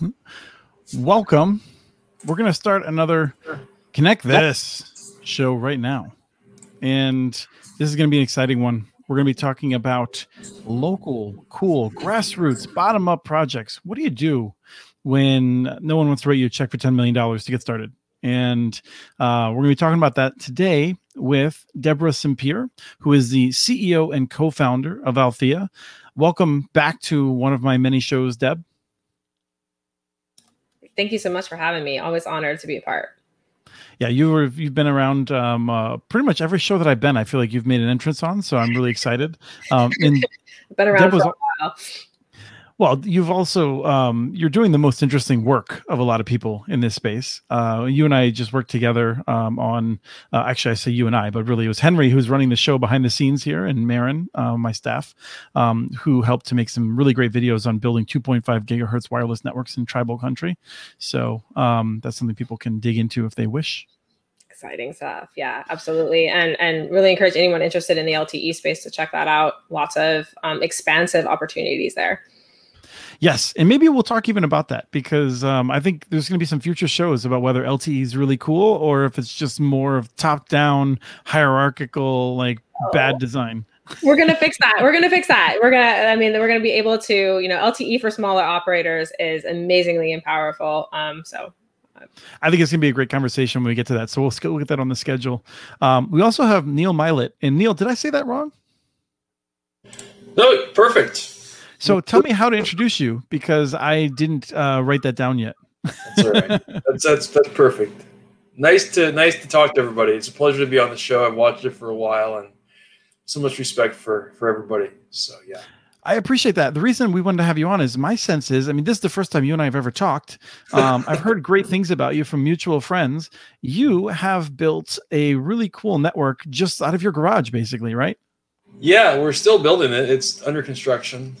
Welcome. We're going to start another Connect This show right now. And this is going to be an exciting one. We're going to be talking about local, cool, grassroots, bottom up projects. What do you do when no one wants to write you a check for $10 million to get started? And uh, we're going to be talking about that today with Deborah Simpier, who is the CEO and co founder of Althea. Welcome back to one of my many shows, Deb. Thank you so much for having me. Always honored to be a part. Yeah, you were you've been around um, uh, pretty much every show that I've been. I feel like you've made an entrance on, so I'm really excited. Um, and been around Deb was, for a while. Well, you've also um, you're doing the most interesting work of a lot of people in this space. Uh, you and I just worked together um, on. Uh, actually, I say you and I, but really it was Henry who's running the show behind the scenes here, and Marin, uh, my staff, um, who helped to make some really great videos on building 2.5 gigahertz wireless networks in tribal country. So um, that's something people can dig into if they wish exciting stuff. Yeah, absolutely. And and really encourage anyone interested in the LTE space to check that out. Lots of um, expansive opportunities there. Yes, and maybe we'll talk even about that because um, I think there's going to be some future shows about whether LTE is really cool or if it's just more of top-down, hierarchical, like oh. bad design. We're gonna fix that. We're gonna fix that. We're gonna. I mean, we're gonna be able to. You know, LTE for smaller operators is amazingly and powerful. Um, so I think it's going to be a great conversation when we get to that. So we'll, we'll get that on the schedule. Um, we also have Neil Milet. And Neil, did I say that wrong? No, perfect. So tell me how to introduce you because I didn't uh, write that down yet. That's all right. that's, that's that's perfect. Nice to nice to talk to everybody. It's a pleasure to be on the show. I've watched it for a while and so much respect for for everybody. So yeah. I appreciate that. The reason we wanted to have you on is my sense is, I mean, this is the first time you and I have ever talked. Um, I've heard great things about you from mutual friends. You have built a really cool network just out of your garage, basically, right? Yeah, we're still building it. It's under construction.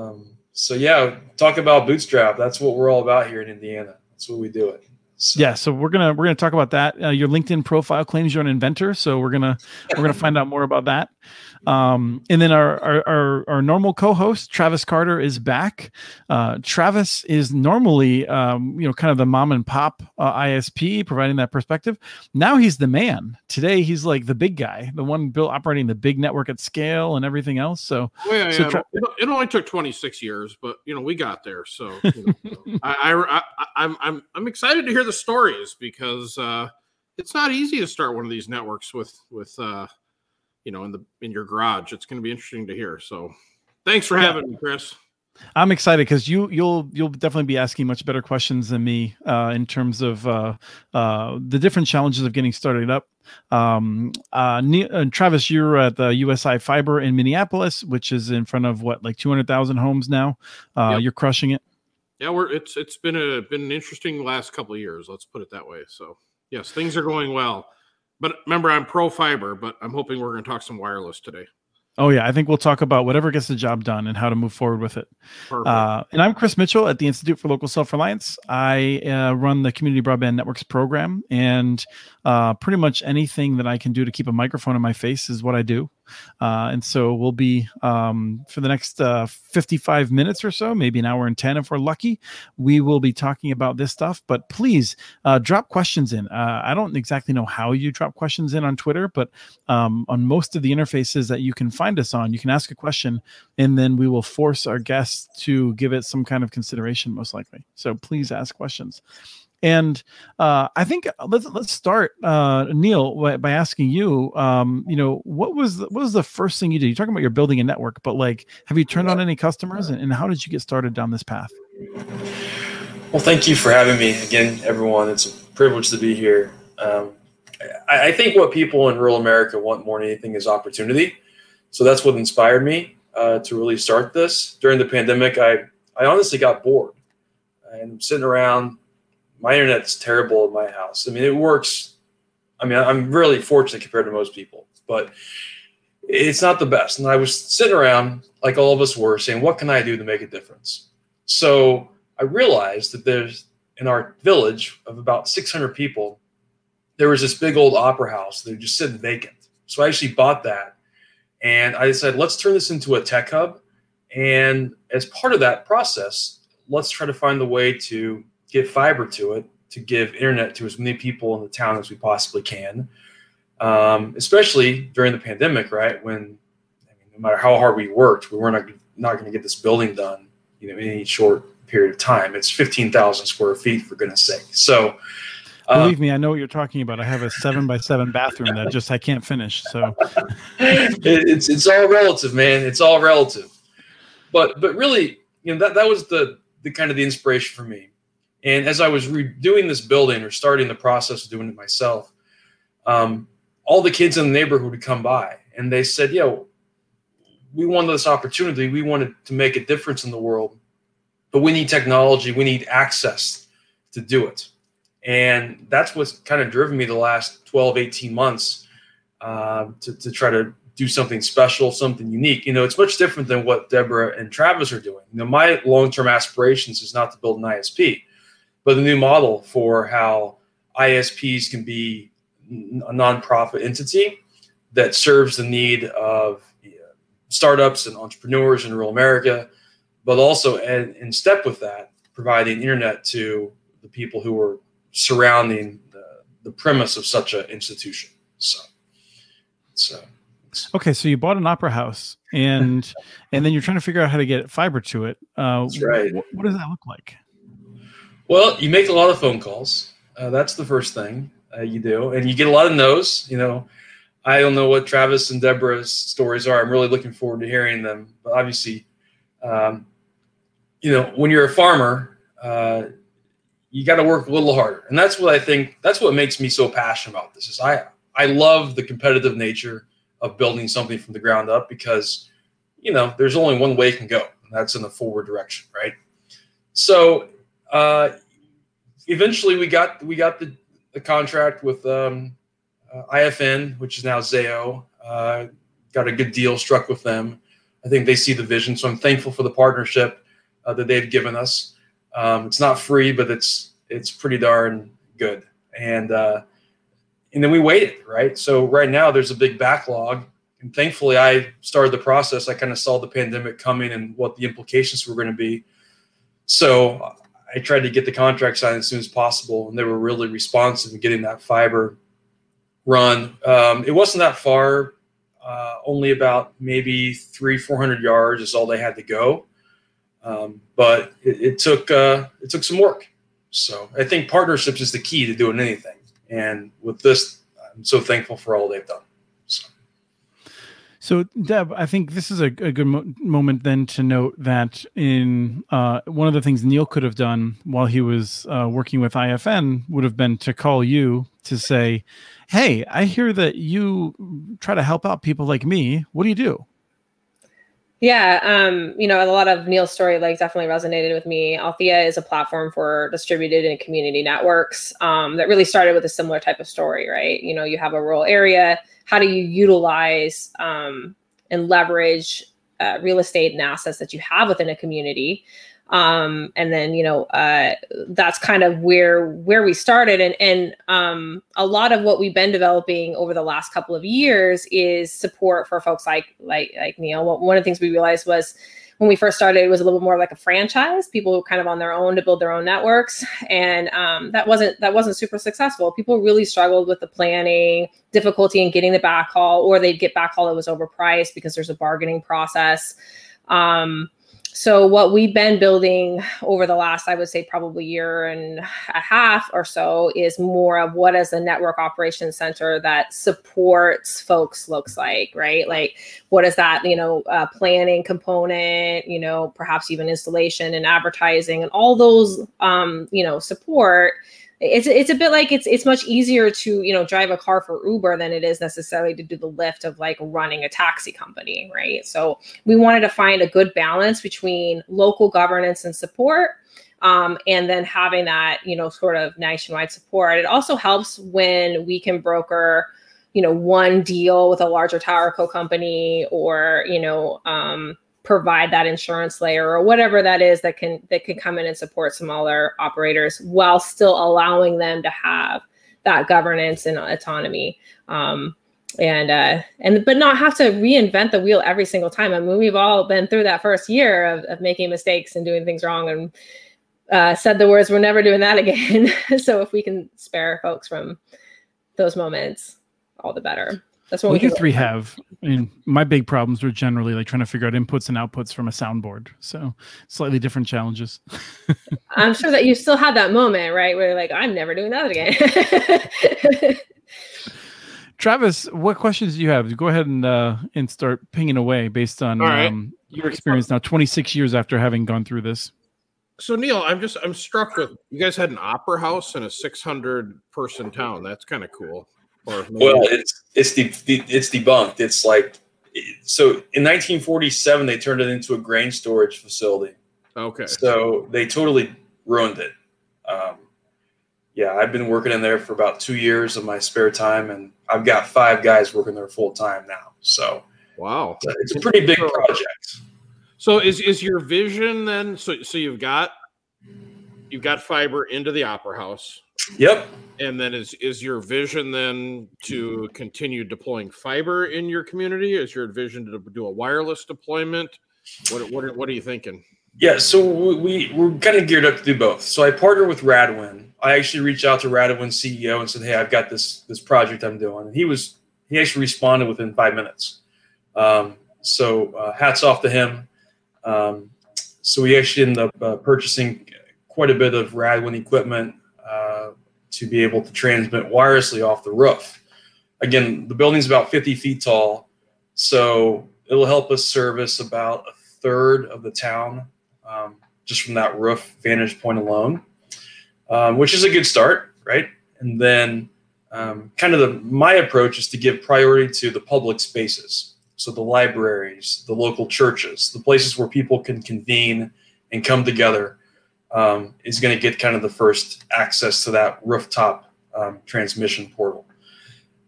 Um, so yeah, talk about bootstrap. That's what we're all about here in Indiana. That's what we do it. So. Yeah, so we're gonna we're gonna talk about that. Uh, your LinkedIn profile claims you're an inventor, so we're gonna we're gonna find out more about that. Um, and then our, our, our, our, normal co-host, Travis Carter is back. Uh, Travis is normally, um, you know, kind of the mom and pop uh, ISP providing that perspective. Now he's the man today. He's like the big guy, the one built operating the big network at scale and everything else. So, well, yeah, so yeah. Tra- it, only took 26 years, but you know, we got there. So you know, I, I, I, I'm, I'm, I'm excited to hear the stories because, uh, it's not easy to start one of these networks with, with, uh, you know in the in your garage. It's going to be interesting to hear. So thanks for having me, Chris. I'm excited because you you'll you'll definitely be asking much better questions than me uh, in terms of uh, uh, the different challenges of getting started up. Um, uh, uh Travis, you're at the USI Fiber in Minneapolis, which is in front of what like 200,000 homes now. Uh, yep. You're crushing it. Yeah, we're it's it's been a been an interesting last couple of years. Let's put it that way. So yes, things are going well. But remember, I'm pro fiber, but I'm hoping we're going to talk some wireless today. Oh yeah, I think we'll talk about whatever gets the job done and how to move forward with it. Uh, and I'm Chris Mitchell at the Institute for Local Self Reliance. I uh, run the Community Broadband Networks program, and uh, pretty much anything that I can do to keep a microphone in my face is what I do. Uh, and so we'll be um, for the next uh, 55 minutes or so, maybe an hour and 10 if we're lucky. We will be talking about this stuff. But please uh, drop questions in. Uh, I don't exactly know how you drop questions in on Twitter, but um, on most of the interfaces that you can find us on, you can ask a question and then we will force our guests to give it some kind of consideration, most likely. So please ask questions. And uh, I think uh, let's let's start, uh, Neil, by asking you. Um, you know, what was the, what was the first thing you did? You're talking about you're building a network, but like, have you turned on any customers, and, and how did you get started down this path? Well, thank you for having me again, everyone. It's a privilege to be here. Um, I, I, think what people in rural America want more than anything is opportunity. So that's what inspired me uh, to really start this. During the pandemic, I I honestly got bored. And I'm sitting around my internet's terrible in my house. I mean, it works. I mean, I'm really fortunate compared to most people, but it's not the best. And I was sitting around, like all of us were, saying, What can I do to make a difference? So I realized that there's in our village of about 600 people, there was this big old opera house that was just sitting vacant. So I actually bought that. And I said, Let's turn this into a tech hub. And as part of that process, let's try to find the way to get fiber to it to give internet to as many people in the town as we possibly can. Um, especially during the pandemic, right? When I mean, no matter how hard we worked, we weren't not, not going to get this building done, you know, in any short period of time. It's 15,000 square feet, for goodness sake. So, um, believe me, I know what you're talking about. I have a seven by seven bathroom that just I can't finish. So, it, it's it's all relative, man. It's all relative. But but really, you know, that that was the the kind of the inspiration for me. And as I was redoing this building or starting the process of doing it myself, um, all the kids in the neighborhood would come by and they said, "Yo, we wanted this opportunity. We wanted to make a difference in the world but we need technology. We need access to do it. And that's what's kind of driven me the last 12 18 months uh, to, to try to do something special something unique. You know it's much different than what deborah and travis are doing. You know my long-term aspirations is not to build an isp but the new model for how isps can be a nonprofit entity that serves the need of startups and entrepreneurs in rural america but also and in step with that, providing internet to the people who are surrounding the, the premise of such an institution. So, so okay, so you bought an opera house, and and then you're trying to figure out how to get fiber to it. Uh, That's right. What, what does that look like? Well, you make a lot of phone calls. Uh, that's the first thing uh, you do, and you get a lot of no's. You know, I don't know what Travis and Deborah's stories are. I'm really looking forward to hearing them. But obviously, um, you know, when you're a farmer, uh, you got to work a little harder, and that's what I think. That's what makes me so passionate about this. Is I I love the competitive nature of building something from the ground up because, you know, there's only one way it can go, and that's in the forward direction, right? So, uh, eventually, we got we got the, the contract with um, uh, IFN, which is now Zayo. Uh, got a good deal struck with them. I think they see the vision, so I'm thankful for the partnership uh, that they've given us. Um, it's not free, but it's it's pretty darn good. And uh, and then we waited, right? So right now there's a big backlog, and thankfully I started the process. I kind of saw the pandemic coming and what the implications were going to be. So I tried to get the contract signed as soon as possible, and they were really responsive in getting that fiber run. Um, it wasn't that far, uh, only about maybe three, four hundred yards is all they had to go. Um, but it, it took uh, it took some work. So I think partnerships is the key to doing anything. And with this, I'm so thankful for all they've done. So. Deb, I think this is a, a good mo- moment then to note that in uh, one of the things Neil could have done while he was uh, working with IFN would have been to call you to say, Hey, I hear that you try to help out people like me. What do you do? Yeah, um, you know, a lot of Neil's story like definitely resonated with me. Althea is a platform for distributed and community networks um, that really started with a similar type of story, right? You know, you have a rural area. How do you utilize um, and leverage uh, real estate and assets that you have within a community um, and then you know uh, that's kind of where where we started. And and um, a lot of what we've been developing over the last couple of years is support for folks like like like neil one of the things we realized was when we first started it was a little bit more like a franchise. People kind of on their own to build their own networks. And um, that wasn't that wasn't super successful. People really struggled with the planning difficulty in getting the backhaul or they'd get backhaul that was overpriced because there's a bargaining process. Um, so what we've been building over the last i would say probably year and a half or so is more of what a network operations center that supports folks looks like right? Like what is that you know uh, planning component you know perhaps even installation and advertising and all those um, you know support it's it's a bit like it's it's much easier to you know drive a car for Uber than it is necessarily to do the lift of like running a taxi company, right? So we wanted to find a good balance between local governance and support. Um, and then having that, you know, sort of nationwide support. It also helps when we can broker, you know, one deal with a larger tower co company or, you know, um, provide that insurance layer or whatever that is that can that can come in and support smaller operators while still allowing them to have that governance and autonomy. Um, and uh, and but not have to reinvent the wheel every single time. I mean, we've all been through that first year of, of making mistakes and doing things wrong, and uh, said the words, "We're never doing that again." so if we can spare folks from those moments, all the better. That's what well, we you three have. I mean, my big problems were generally like trying to figure out inputs and outputs from a soundboard. So slightly different challenges. I'm sure that you still had that moment, right? Where like, I'm never doing that again. Travis, what questions do you have? Go ahead and uh, and start pinging away based on right. um, your experience now, 26 years after having gone through this. So Neil, I'm just I'm struck with you guys had an opera house in a 600 person town. That's kind of cool. Or well, it's it's the, the it's debunked. It's like so in 1947 they turned it into a grain storage facility. Okay. So they totally ruined it. Um, yeah, I've been working in there for about two years of my spare time, and I've got five guys working there full time now. So wow, it's a pretty big project. So is is your vision then? So so you've got you've got fiber into the opera house. Yep. And then is is your vision then to continue deploying fiber in your community? Is your vision to do a wireless deployment? What what what are you thinking? Yeah, so we we're kind of geared up to do both. So I partner with Radwin. I actually reached out to Radwin's CEO and said, "Hey, I've got this this project I'm doing," and he was he actually responded within five minutes. Um, so uh, hats off to him. Um, so we actually ended up uh, purchasing quite a bit of Radwin equipment to be able to transmit wirelessly off the roof. Again, the building's about 50 feet tall, so it'll help us service about a third of the town um, just from that roof vantage point alone, um, which is a good start, right? And then um, kind of the my approach is to give priority to the public spaces so the libraries, the local churches, the places where people can convene and come together um, is going to get kind of the first access to that rooftop um, transmission portal.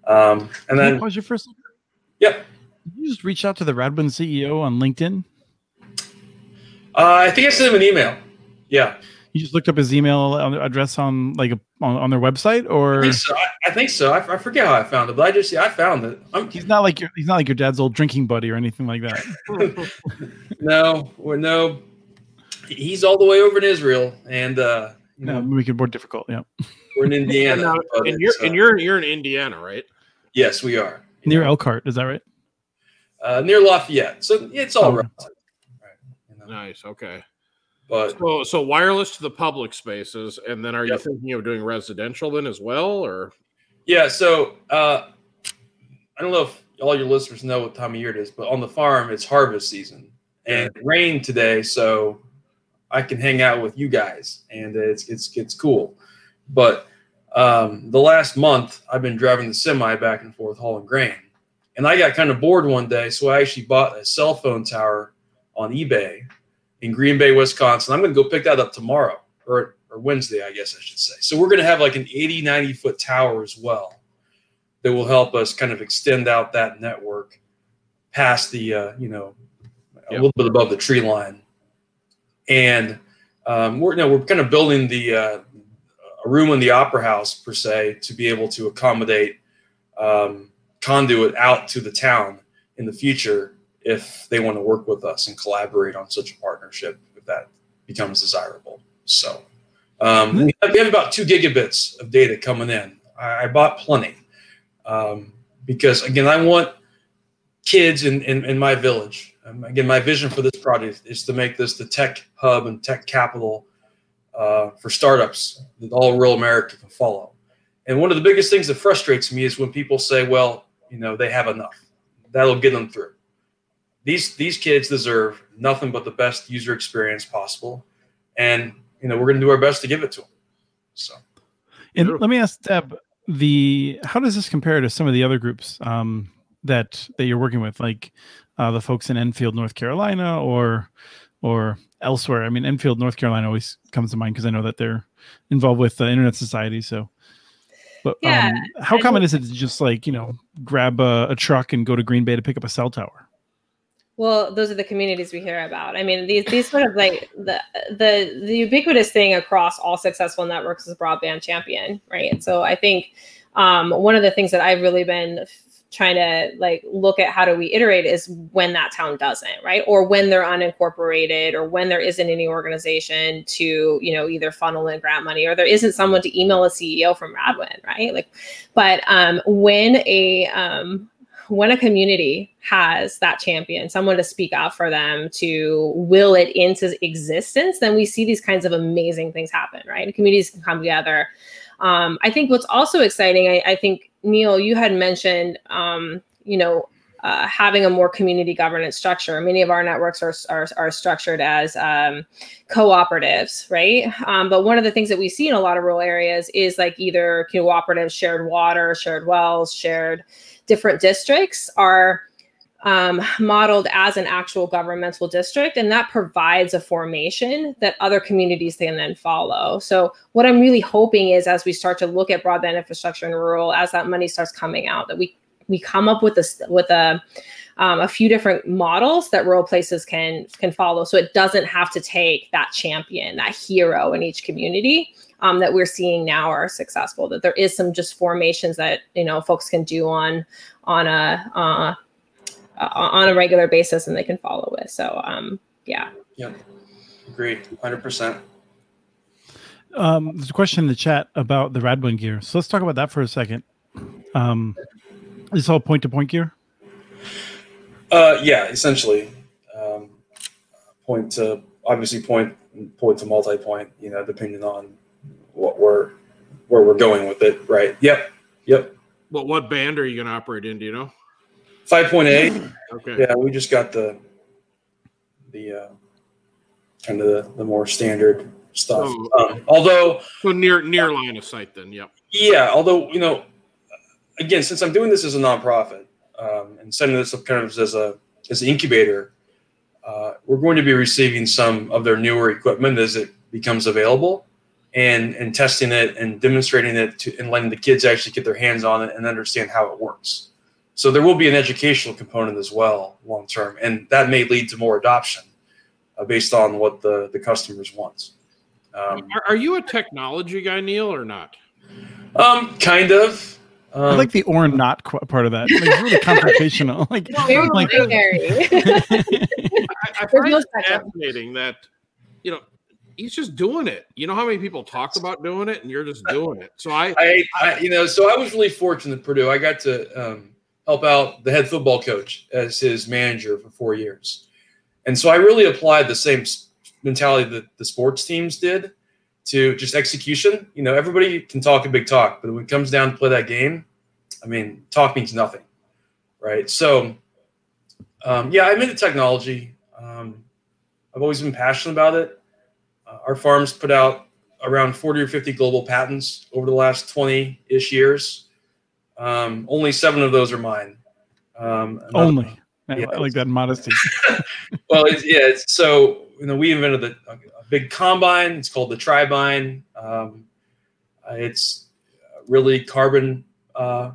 Um, and then, pause your first. Yep. Did you just reach out to the Radwin CEO on LinkedIn? Uh, I think I sent him an email. Yeah. You just looked up his email address on like a, on, on their website, or I think so. I, I think so. I, I, forget how I found it, but I just yeah, I found it. I'm, he's not like your he's not like your dad's old drinking buddy or anything like that. no, or no. He's all the way over in Israel, and uh, you know, make it more difficult. Yeah, we're in Indiana, now, and you're uh, and you're you're in Indiana, right? Yes, we are near Elkhart. Is that right? Uh, near Lafayette. So it's all oh. right. You know? Nice. Okay. But so, so wireless to the public spaces, and then are yep. you thinking of doing residential then as well, or? Yeah. So uh, I don't know if all your listeners know what time of year it is, but on the farm it's harvest season and yeah. rain today, so I can hang out with you guys, and it's it's it's cool. But um, the last month I've been driving the semi back and forth hauling grain, and I got kind of bored one day, so I actually bought a cell phone tower on eBay in Green Bay, Wisconsin. I'm going to go pick that up tomorrow or, or Wednesday, I guess I should say. So we're going to have like an 80, 90 foot tower as well that will help us kind of extend out that network past the, uh, you know, a yep. little bit above the tree line. And um, we're, you know, we're kind of building the, uh, a room in the opera house per se to be able to accommodate um, conduit out to the town in the future if they want to work with us and collaborate on such a partnership if that becomes desirable. So um, we, have, about two gigabits of data coming in. I, I bought plenty um, because again, I want kids in, in, in my village. Um, again, my vision for this project is to make this the tech hub and tech capital uh, for startups that all rural America can follow. And one of the biggest things that frustrates me is when people say, well, you know, they have enough. That'll get them through these these kids deserve nothing but the best user experience possible, and you know we're going to do our best to give it to them. So, and let me ask Deb, the how does this compare to some of the other groups um, that that you're working with, like uh, the folks in Enfield, North Carolina, or or elsewhere? I mean, Enfield, North Carolina, always comes to mind because I know that they're involved with the Internet Society. So, but yeah, um, how common is it to just like you know grab a, a truck and go to Green Bay to pick up a cell tower? Well, those are the communities we hear about. I mean, these these sort of like the the the ubiquitous thing across all successful networks is broadband champion, right? So I think um, one of the things that I've really been trying to like look at how do we iterate is when that town doesn't right or when they're unincorporated or when there isn't any organization to you know either funnel in grant money or there isn't someone to email a ceo from radwin right like but um when a um when a community has that champion, someone to speak out for them, to will it into existence, then we see these kinds of amazing things happen, right? Communities can come together. Um, I think what's also exciting, I, I think, Neil, you had mentioned, um, you know, uh, having a more community governance structure. Many of our networks are, are, are structured as um, cooperatives, right? Um, but one of the things that we see in a lot of rural areas is like either cooperatives, shared water, shared wells, shared different districts are um, modeled as an actual governmental district, and that provides a formation that other communities can then follow. So, what I'm really hoping is, as we start to look at broadband infrastructure in rural, as that money starts coming out, that we we come up with a with a um, a few different models that rural places can can follow. So it doesn't have to take that champion, that hero in each community um, that we're seeing now are successful. That there is some just formations that you know folks can do on on a uh, on a regular basis and they can follow with. So um, yeah. Yeah. Agreed. Hundred percent. Um, there's a question in the chat about the Radwin gear. So let's talk about that for a second. Um, is all point to point gear? Uh, yeah, essentially. Um, point to obviously point point to multi point. You know, depending on what we're where we're going with it. Right. Yep. Yep. What what band are you going to operate in? Do you know? Five point eight. Okay. Yeah, we just got the the uh, kind of the, the more standard stuff. um, although so near near line of sight, then. Yep. Yeah. Although you know, again, since I'm doing this as a nonprofit um, and setting this up kind of as a as an incubator, uh, we're going to be receiving some of their newer equipment as it becomes available and and testing it and demonstrating it to, and letting the kids actually get their hands on it and understand how it works. So there will be an educational component as well long term, and that may lead to more adoption uh, based on what the the customers want. Um, are, are, you a technology guy, Neil, or not? Um, kind of. Um, I like the or not part of that. Like, it's really confrontational. Like, no, like I, I find it fascinating that you know he's just doing it. You know how many people talk about doing it, and you're just doing it. So I, I, I you know, so I was really fortunate at Purdue. I got to um, help out the head football coach as his manager for four years, and so I really applied the same mentality that the sports teams did to just execution. You know, everybody can talk a big talk, but when it comes down to play that game, I mean, talk means nothing, right? So, um, yeah, I'm into technology. Um, I've always been passionate about it. Uh, our farms put out around 40 or 50 global patents over the last 20 ish years. Um, only seven of those are mine. Um, only. Yeah. I like that modesty. well, it's, yeah. It's, so you know, we invented a, a, big combine. It's called the Tribine. Um, it's really carbon uh,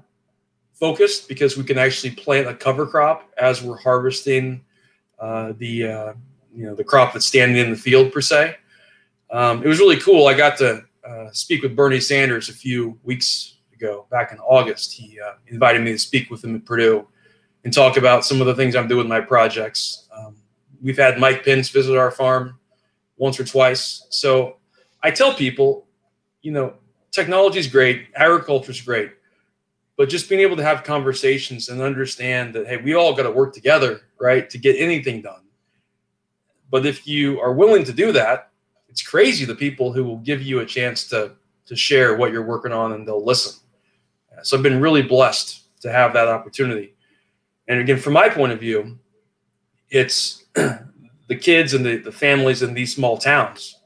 focused because we can actually plant a cover crop as we're harvesting uh, the uh, you know the crop that's standing in the field per se um, it was really cool. I got to uh, speak with Bernie Sanders a few weeks ago, back in August. He uh, invited me to speak with him at Purdue and talk about some of the things I'm doing with my projects. Um, we've had Mike Pence visit our farm once or twice. So I tell people, you know, technology is great, agriculture is great, but just being able to have conversations and understand that, hey, we all got to work together, right, to get anything done. But if you are willing to do that, it's crazy the people who will give you a chance to to share what you're working on and they'll listen. So I've been really blessed to have that opportunity. And again, from my point of view, it's the kids and the, the families in these small towns.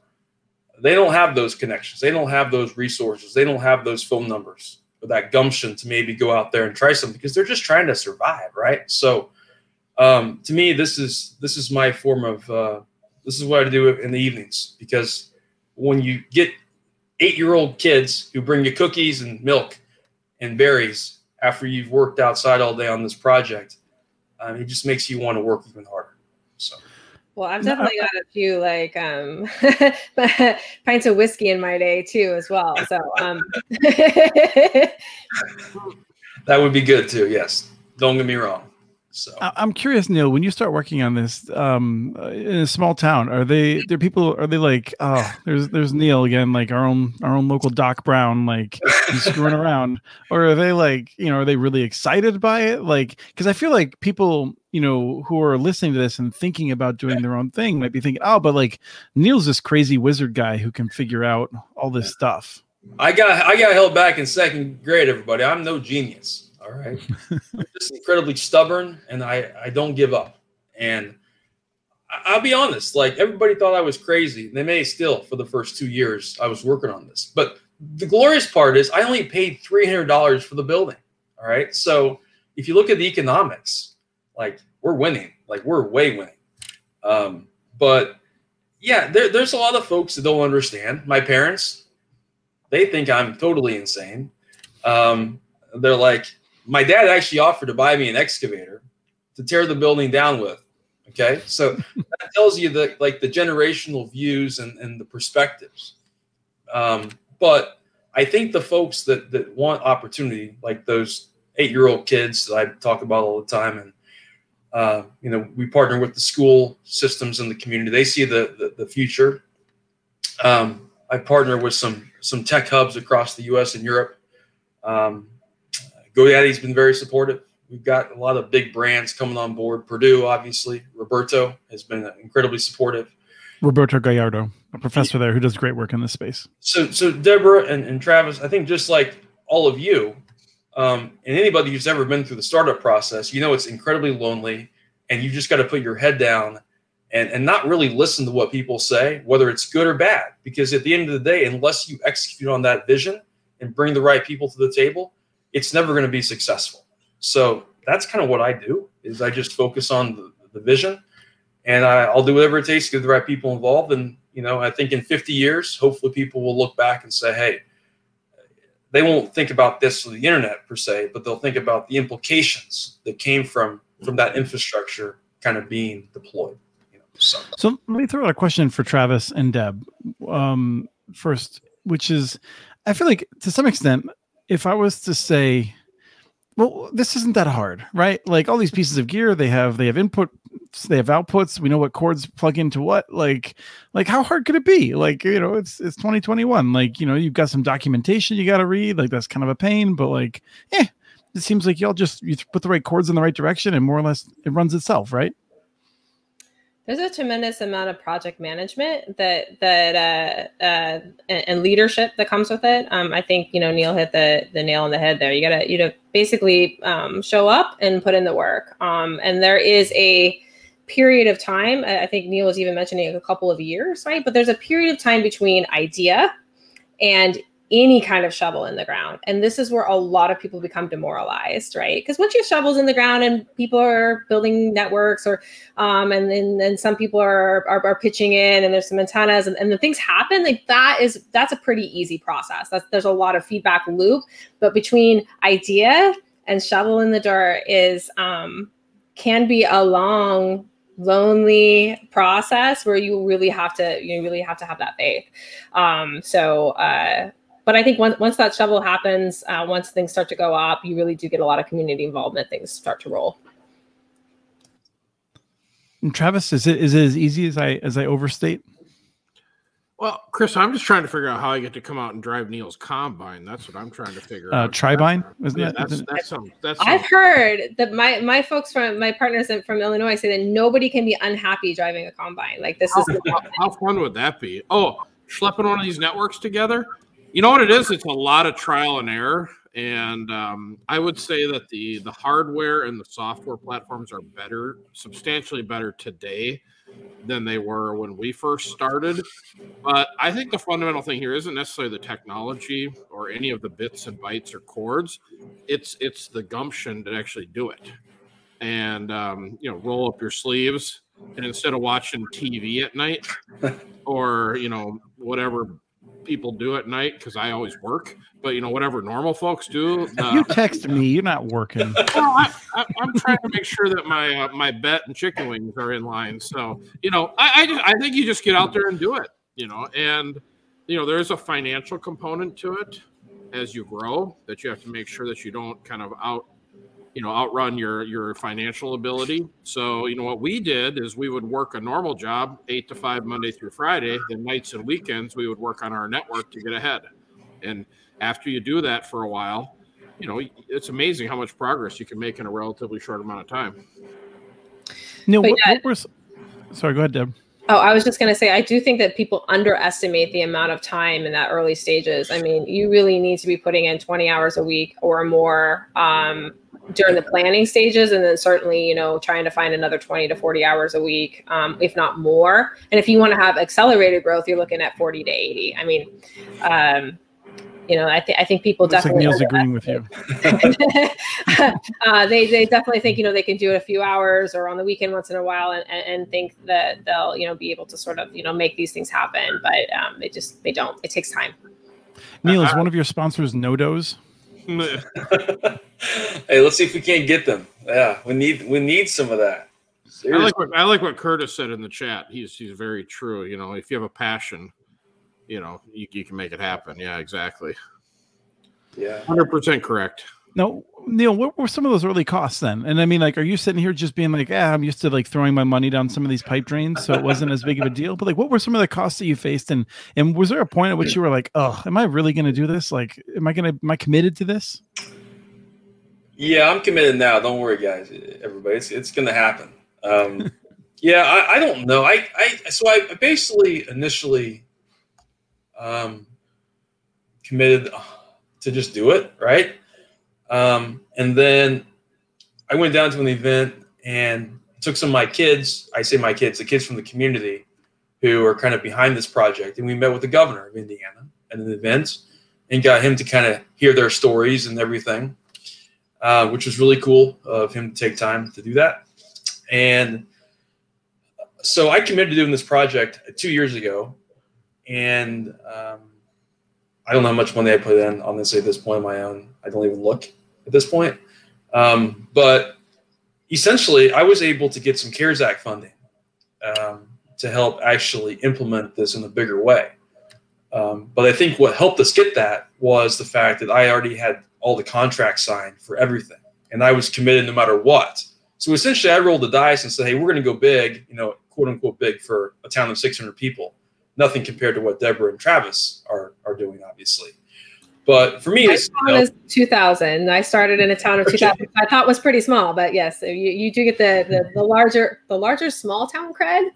They don't have those connections. They don't have those resources. They don't have those phone numbers or that gumption to maybe go out there and try something because they're just trying to survive, right? So, um, to me, this is this is my form of uh, this is what I do in the evenings because when you get eight year old kids who bring you cookies and milk and berries after you've worked outside all day on this project, um, it just makes you want to work even harder. So. Well, I've definitely got a few like um pints of whiskey in my day too, as well. So um that would be good too. Yes. Don't get me wrong. So I'm curious, Neil, when you start working on this um, in a small town, are they there people are they like, oh, there's there's Neil again, like our own our own local Doc Brown, like he's screwing around, or are they like, you know, are they really excited by it? Like, because I feel like people, you know, who are listening to this and thinking about doing their own thing might be thinking, oh, but like Neil's this crazy wizard guy who can figure out all this stuff. I got I got held back in second grade, everybody. I'm no genius. All right. I'm just incredibly stubborn and I, I don't give up. And I'll be honest, like everybody thought I was crazy. They may still for the first two years I was working on this. But the glorious part is I only paid $300 for the building. All right. So if you look at the economics, like we're winning, like we're way winning. Um, but yeah, there, there's a lot of folks that don't understand. My parents, they think I'm totally insane. Um, they're like, my dad actually offered to buy me an excavator to tear the building down with. Okay, so that tells you the like the generational views and, and the perspectives. Um, but I think the folks that that want opportunity, like those eight year old kids that I talk about all the time, and uh, you know, we partner with the school systems in the community. They see the the, the future. Um, I partner with some some tech hubs across the U.S. and Europe. Um, GoDaddy's been very supportive. We've got a lot of big brands coming on board. Purdue, obviously. Roberto has been incredibly supportive. Roberto Gallardo, a professor there who does great work in this space. So, so Deborah and, and Travis, I think just like all of you, um, and anybody who's ever been through the startup process, you know it's incredibly lonely, and you just got to put your head down and, and not really listen to what people say, whether it's good or bad. Because at the end of the day, unless you execute on that vision and bring the right people to the table, it's never going to be successful. So that's kind of what I do is I just focus on the, the vision and I, I'll do whatever it takes to get the right people involved. And, you know, I think in 50 years, hopefully people will look back and say, Hey, they won't think about this for the internet per se, but they'll think about the implications that came from, from that infrastructure kind of being deployed. So. so let me throw out a question for Travis and Deb um, first, which is, I feel like to some extent, if I was to say, well, this isn't that hard, right? Like all these pieces of gear, they have they have input, they have outputs. We know what cords plug into what. Like, like how hard could it be? Like, you know, it's it's 2021. Like, you know, you've got some documentation you got to read. Like that's kind of a pain, but like, eh, it seems like y'all just you put the right cords in the right direction, and more or less it runs itself, right? there's a tremendous amount of project management that that uh, uh, and, and, leadership that comes with it. Um, I think you know Neil hit the the nail on the head there. You gotta you know basically um, show up and put in the work. Um, and there is a period of time. I think Neil was even mentioning a couple of years, right? But there's a period of time between idea and any kind of shovel in the ground. And this is where a lot of people become demoralized, right? Because once you have shovels in the ground and people are building networks or um and then then some people are, are, are pitching in and there's some antennas and, and the things happen, like that is that's a pretty easy process. That's there's a lot of feedback loop. But between idea and shovel in the dirt is um can be a long lonely process where you really have to you really have to have that faith um so uh but I think once once that shovel happens, uh, once things start to go up, you really do get a lot of community involvement. Things start to roll. And Travis, is it is it as easy as I as I overstate? Well, Chris, I'm just trying to figure out how I get to come out and drive Neil's combine. That's what I'm trying to figure uh, out. Tribine, isn't yeah, that? That's, that's, some, that's I've heard that my my folks from my partners from Illinois say that nobody can be unhappy driving a combine. Like this how, is how, how fun would that be? Oh, schlepping one of these networks together. You know what it is? It's a lot of trial and error, and um, I would say that the the hardware and the software platforms are better, substantially better today than they were when we first started. But I think the fundamental thing here isn't necessarily the technology or any of the bits and bytes or cords. It's it's the gumption to actually do it, and um, you know, roll up your sleeves, and instead of watching TV at night or you know whatever people do at night because I always work. But you know, whatever normal folks do. Uh, you text me. You're not working. well, I, am trying to make sure that my uh, my bet and chicken wings are in line. So you know, I I, just, I think you just get out there and do it. You know, and you know, there's a financial component to it as you grow that you have to make sure that you don't kind of out you know outrun your your financial ability. So you know what we did is we would work a normal job eight to five monday through friday. Then nights and weekends we would work on our network to get ahead. And after you do that for a while you know it's amazing how much progress you can make in a relatively short amount of time. No what, what was sorry go ahead deb. Oh, I was just going to say, I do think that people underestimate the amount of time in that early stages. I mean, you really need to be putting in 20 hours a week or more um, during the planning stages. And then certainly, you know, trying to find another 20 to 40 hours a week, um, if not more. And if you want to have accelerated growth, you're looking at 40 to 80. I mean, um, you know, I think I think people Looks definitely like Neil's agreeing with you. uh, they they definitely think you know they can do it a few hours or on the weekend once in a while, and, and think that they'll you know be able to sort of you know make these things happen, but um, they just they don't. It takes time. Neil, is one of your sponsors NoDoz? hey, let's see if we can't get them. Yeah, we need we need some of that. Seriously. I like what I like what Curtis said in the chat. He's he's very true. You know, if you have a passion you know, you, you can make it happen. Yeah, exactly. Yeah. 100% correct. No, Neil, what were some of those early costs then? And I mean, like, are you sitting here just being like, ah, I'm used to like throwing my money down some of these pipe drains, so it wasn't as big of a deal. But like, what were some of the costs that you faced? And and was there a point at which you were like, oh, am I really going to do this? Like, am I going to, am I committed to this? Yeah, I'm committed now. Don't worry, guys. Everybody, it's, it's going to happen. Um, yeah, I, I don't know. I, I, so I basically initially um, committed to just do it, right? Um, and then I went down to an event and took some of my kids. I say my kids, the kids from the community who are kind of behind this project, and we met with the governor of Indiana at an event and got him to kind of hear their stories and everything, uh, which was really cool of him to take time to do that. And so I committed to doing this project two years ago, and um, I don't know how much money I put in. Honestly, at this point on my own, I don't even look at this point. Um, but essentially, I was able to get some CARES Act funding um, to help actually implement this in a bigger way. Um, but I think what helped us get that was the fact that I already had all the contracts signed for everything, and I was committed no matter what. So essentially, I rolled the dice and said, "Hey, we're going to go big, you know, quote unquote big for a town of 600 people." nothing compared to what Deborah and Travis are are doing, obviously. But for me, my town is 2000. I started in a town of 2000. I thought was pretty small, but yes, you, you do get the, the the larger the larger small town cred.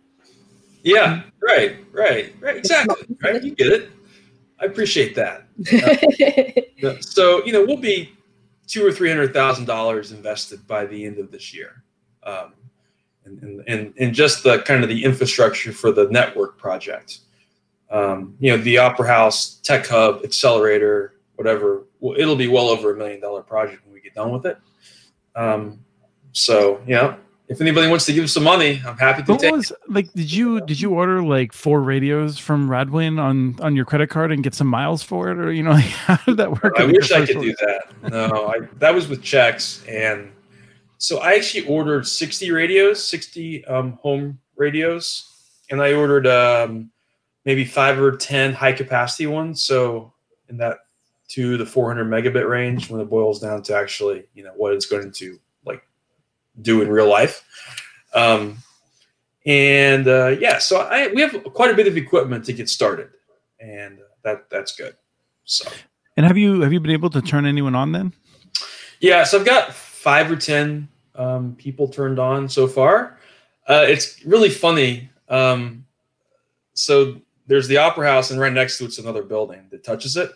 Yeah, right, right, right, exactly. Right, you get it. I appreciate that. Uh, so you know, we'll be two or three hundred thousand dollars invested by the end of this year. Um, and, and, and just the kind of the infrastructure for the network project um, you know, the Opera House Tech Hub Accelerator, whatever. Well, it'll be well over a million dollar project when we get done with it. Um, so yeah, if anybody wants to give some money, I'm happy to what take. Was, like, did you did you order like four radios from Radwin on on your credit card and get some miles for it, or you know, like, how did that work? I wish I could do that. No, I, that was with checks, and so I actually ordered 60 radios, 60 um, home radios, and I ordered. Um, maybe five or 10 high capacity ones. So in that two the 400 megabit range when it boils down to actually, you know, what it's going to like do in real life. Um, and uh, yeah, so I, we have quite a bit of equipment to get started and that that's good. So, and have you, have you been able to turn anyone on then? Yeah. So I've got five or 10 um, people turned on so far. Uh, it's really funny. Um, so there's the opera house, and right next to it's another building that touches it.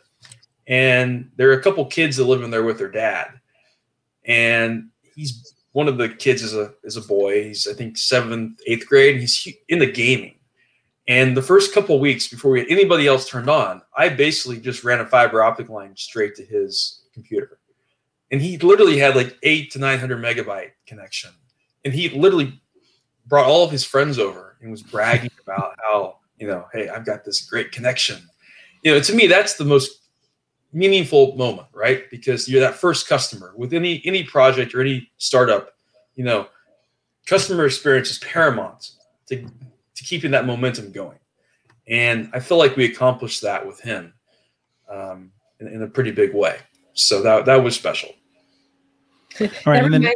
And there are a couple kids that live in there with their dad. And he's one of the kids is a is a boy. He's I think seventh, eighth grade. He's in the gaming. And the first couple weeks before we had anybody else turned on, I basically just ran a fiber optic line straight to his computer. And he literally had like eight to nine hundred megabyte connection. And he literally brought all of his friends over and was bragging about how you know, hey, I've got this great connection. You know, to me, that's the most meaningful moment, right? Because you're that first customer with any any project or any startup. You know, customer experience is paramount to to keeping that momentum going. And I feel like we accomplished that with him um, in, in a pretty big way. So that that was special. All right, and then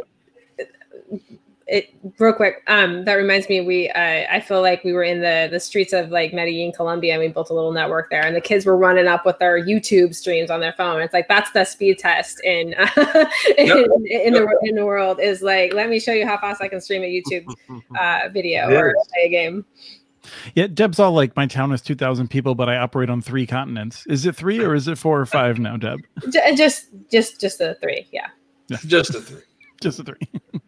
it real quick um that reminds me we uh, i feel like we were in the the streets of like medellin colombia and we built a little network there and the kids were running up with their youtube streams on their phone it's like that's the speed test in uh, in, yep. in, the in the world is like let me show you how fast i can stream a youtube uh, video or play a game yeah, Deb's all like, my town has 2,000 people, but I operate on three continents. Is it three or is it four or five now, Deb? Just, just, just the three. Yeah. yeah. Just the three. Just the three.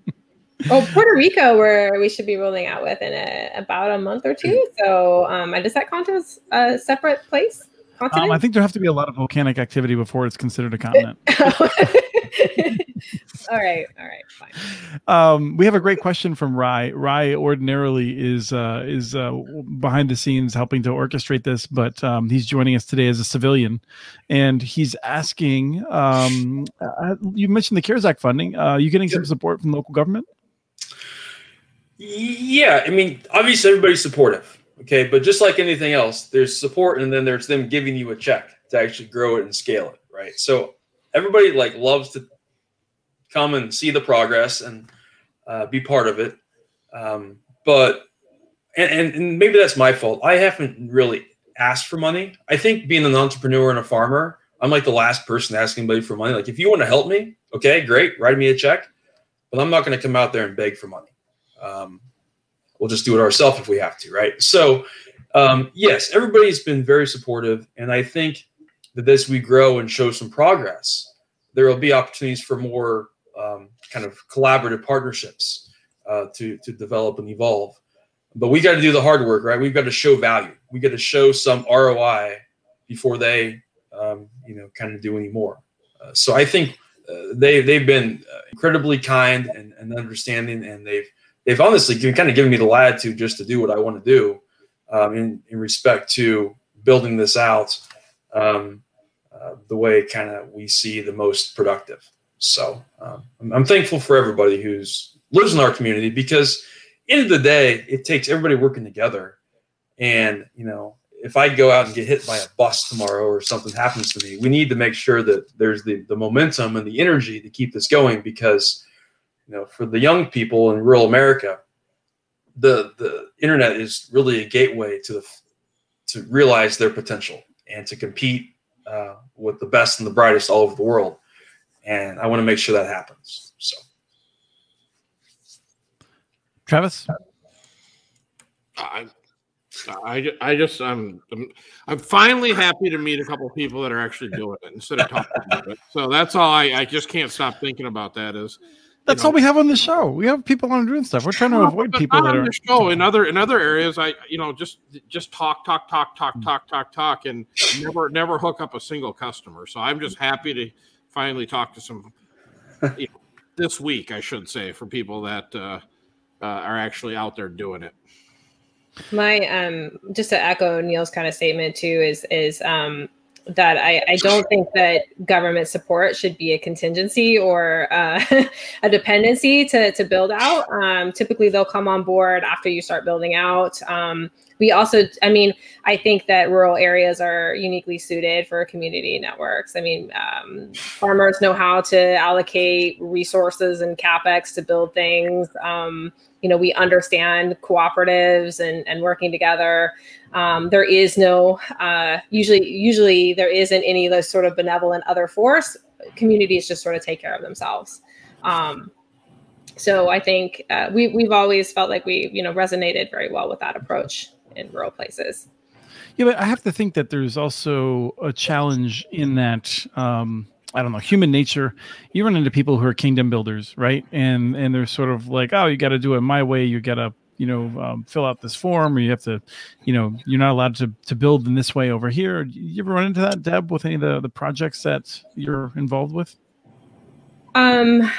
Oh, Puerto Rico, where we should be rolling out with in a, about a month or two. So, um, does that count as a separate place? Um, I think there have to be a lot of volcanic activity before it's considered a continent. all right, all right, fine. Um, we have a great question from Rye. Rye ordinarily is uh, is uh, behind the scenes helping to orchestrate this, but um, he's joining us today as a civilian, and he's asking. Um, uh, you mentioned the CARES Act funding. Uh, are you getting some support from local government? Yeah, I mean, obviously everybody's supportive. Okay, but just like anything else, there's support, and then there's them giving you a check to actually grow it and scale it. Right. So everybody like loves to come and see the progress and uh, be part of it. Um, but and, and maybe that's my fault. I haven't really asked for money. I think being an entrepreneur and a farmer, I'm like the last person asking anybody for money. Like if you want to help me, okay, great, write me a check. But I'm not going to come out there and beg for money. Um, we'll just do it ourselves if we have to, right? So, um, yes, everybody's been very supportive, and I think that as we grow and show some progress, there will be opportunities for more um, kind of collaborative partnerships uh, to to develop and evolve. But we got to do the hard work, right? We've got to show value. We got to show some ROI before they, um, you know, kind of do any more. Uh, so I think uh, they they've been uh, incredibly kind and, and understanding, and they've they've honestly kind of given me the latitude just to do what I want to do um, in, in respect to building this out um, uh, the way kind of we see the most productive. So um, I'm, I'm, thankful for everybody who's lives in our community because end of the day, it takes everybody working together. And, you know, if I go out and get hit by a bus tomorrow or something happens to me, we need to make sure that there's the, the momentum and the energy to keep this going because you know, for the young people in rural America, the the internet is really a gateway to the to realize their potential and to compete uh, with the best and the brightest all over the world. And I want to make sure that happens. So, Travis, I, I, I just I'm, I'm I'm finally happy to meet a couple people that are actually doing it instead of talking about it. So that's all I I just can't stop thinking about that is that's know, all we have on the show. We have people on doing stuff. We're trying to avoid people that on are the show. In other in other areas, I you know just just talk talk talk talk hmm. talk talk talk and never never hook up a single customer. So I'm just happy to finally talk to some you know, this week, I should say, for people that uh, uh, are actually out there doing it. My um just to echo Neil's kind of statement too is is um that I, I don't think that government support should be a contingency or uh, a dependency to, to build out. Um, typically, they'll come on board after you start building out. Um, we also, I mean, I think that rural areas are uniquely suited for community networks. I mean, um, farmers know how to allocate resources and capex to build things. You know, we understand cooperatives and, and working together. Um, there is no uh, usually usually there isn't any of those sort of benevolent other force. Communities just sort of take care of themselves. Um, so I think uh, we we've always felt like we you know resonated very well with that approach in rural places. Yeah, but I have to think that there's also a challenge in that. Um, I don't know, human nature. You run into people who are kingdom builders, right? And and they're sort of like, oh, you got to do it my way. You got to you know um, fill out this form or you have to you know you're not allowed to to build in this way over here you ever run into that deb with any of the the projects that you're involved with um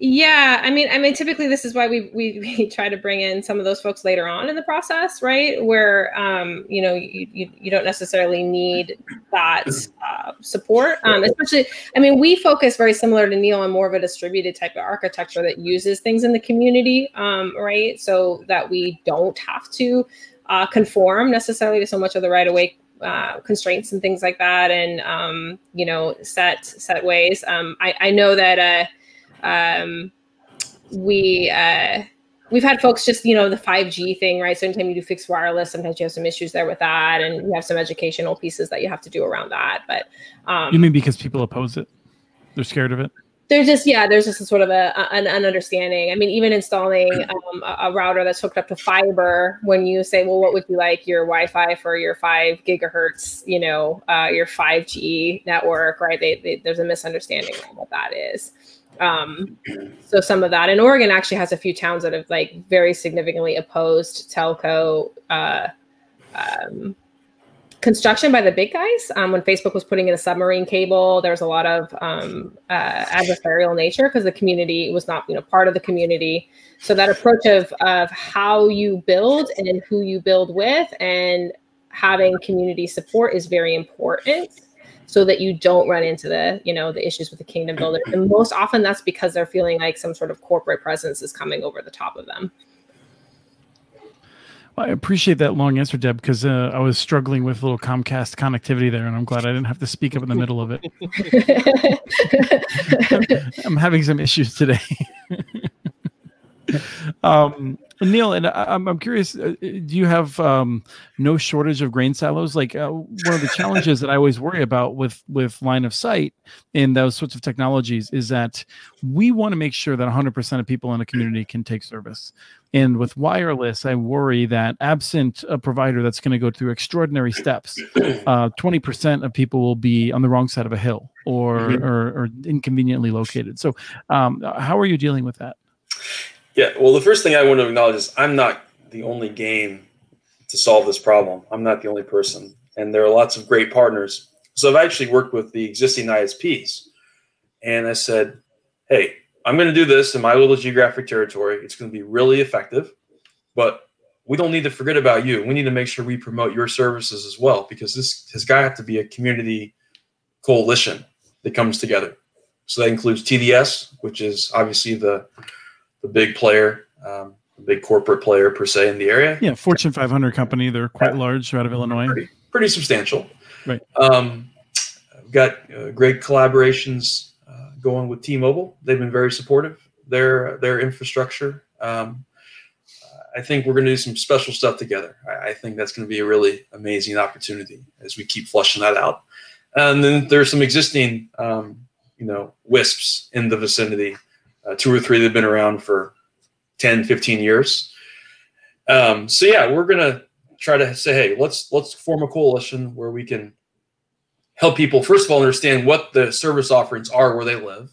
yeah, I mean, I mean, typically this is why we, we, we try to bring in some of those folks later on in the process, right? Where um, you know you, you, you don't necessarily need that uh, support, um, especially. I mean, we focus very similar to Neil on more of a distributed type of architecture that uses things in the community, um, right? So that we don't have to uh, conform necessarily to so much of the right of way uh, constraints and things like that, and um, you know, set set ways. Um, I, I know that. Uh, Um, we uh, we've had folks just you know the 5G thing, right? So anytime you do fixed wireless, sometimes you have some issues there with that, and you have some educational pieces that you have to do around that. But um, you mean because people oppose it? They're scared of it there's just yeah there's just a sort of a, an, an understanding i mean even installing um, a, a, router that's hooked up to fiber when you say well what would you like your wi-fi for your five gigahertz you know uh, your 5g network right they, they, there's a misunderstanding on what that is um, so some of that and oregon actually has a few towns that have like very significantly opposed telco uh, um, construction by the big guys. Um, when Facebook was putting in a submarine cable, there was a lot of um, uh, adversarial nature because the community was not, you know, part of the community. So that approach of of how you build and who you build with, and having community support is very important. So that you don't run into the, you know, the issues with the kingdom builder. And most often that's because they're feeling like some sort of corporate presence is coming over the top of them. I appreciate that long answer, Deb, because uh, I was struggling with a little Comcast connectivity there, and I'm glad I didn't have to speak up in the middle of it. I'm having some issues today. um, Neil, and I, am I'm curious, uh, do you have um, no shortage of grain silos? Like uh, one of the challenges that I always worry about with with line of sight in those sorts of technologies is that we want to make sure that 100% of people in a community can take service. And with wireless, I worry that absent a provider that's going to go through extraordinary steps, uh, 20% of people will be on the wrong side of a hill or, mm-hmm. or, or, inconveniently located. So, um, how are you dealing with that? Yeah, well, the first thing I want to acknowledge is I'm not the only game to solve this problem. I'm not the only person, and there are lots of great partners. So I've actually worked with the existing ISPs, and I said, "Hey, I'm going to do this in my little geographic territory. It's going to be really effective, but we don't need to forget about you. We need to make sure we promote your services as well because this has got to be a community coalition that comes together. So that includes TDS, which is obviously the the big player, um, the big corporate player per se in the area. Yeah, Fortune 500 company. They're quite yeah. large out of Illinois. Pretty, pretty substantial. Right. Um, have got uh, great collaborations uh, going with T-Mobile. They've been very supportive. Their their infrastructure. Um, I think we're going to do some special stuff together. I, I think that's going to be a really amazing opportunity as we keep flushing that out. And then there's some existing, um, you know, WISPs in the vicinity uh, two or three that have been around for 10, 15 years. Um, so yeah, we're gonna try to say, hey, let's let's form a coalition where we can help people first of all understand what the service offerings are where they live,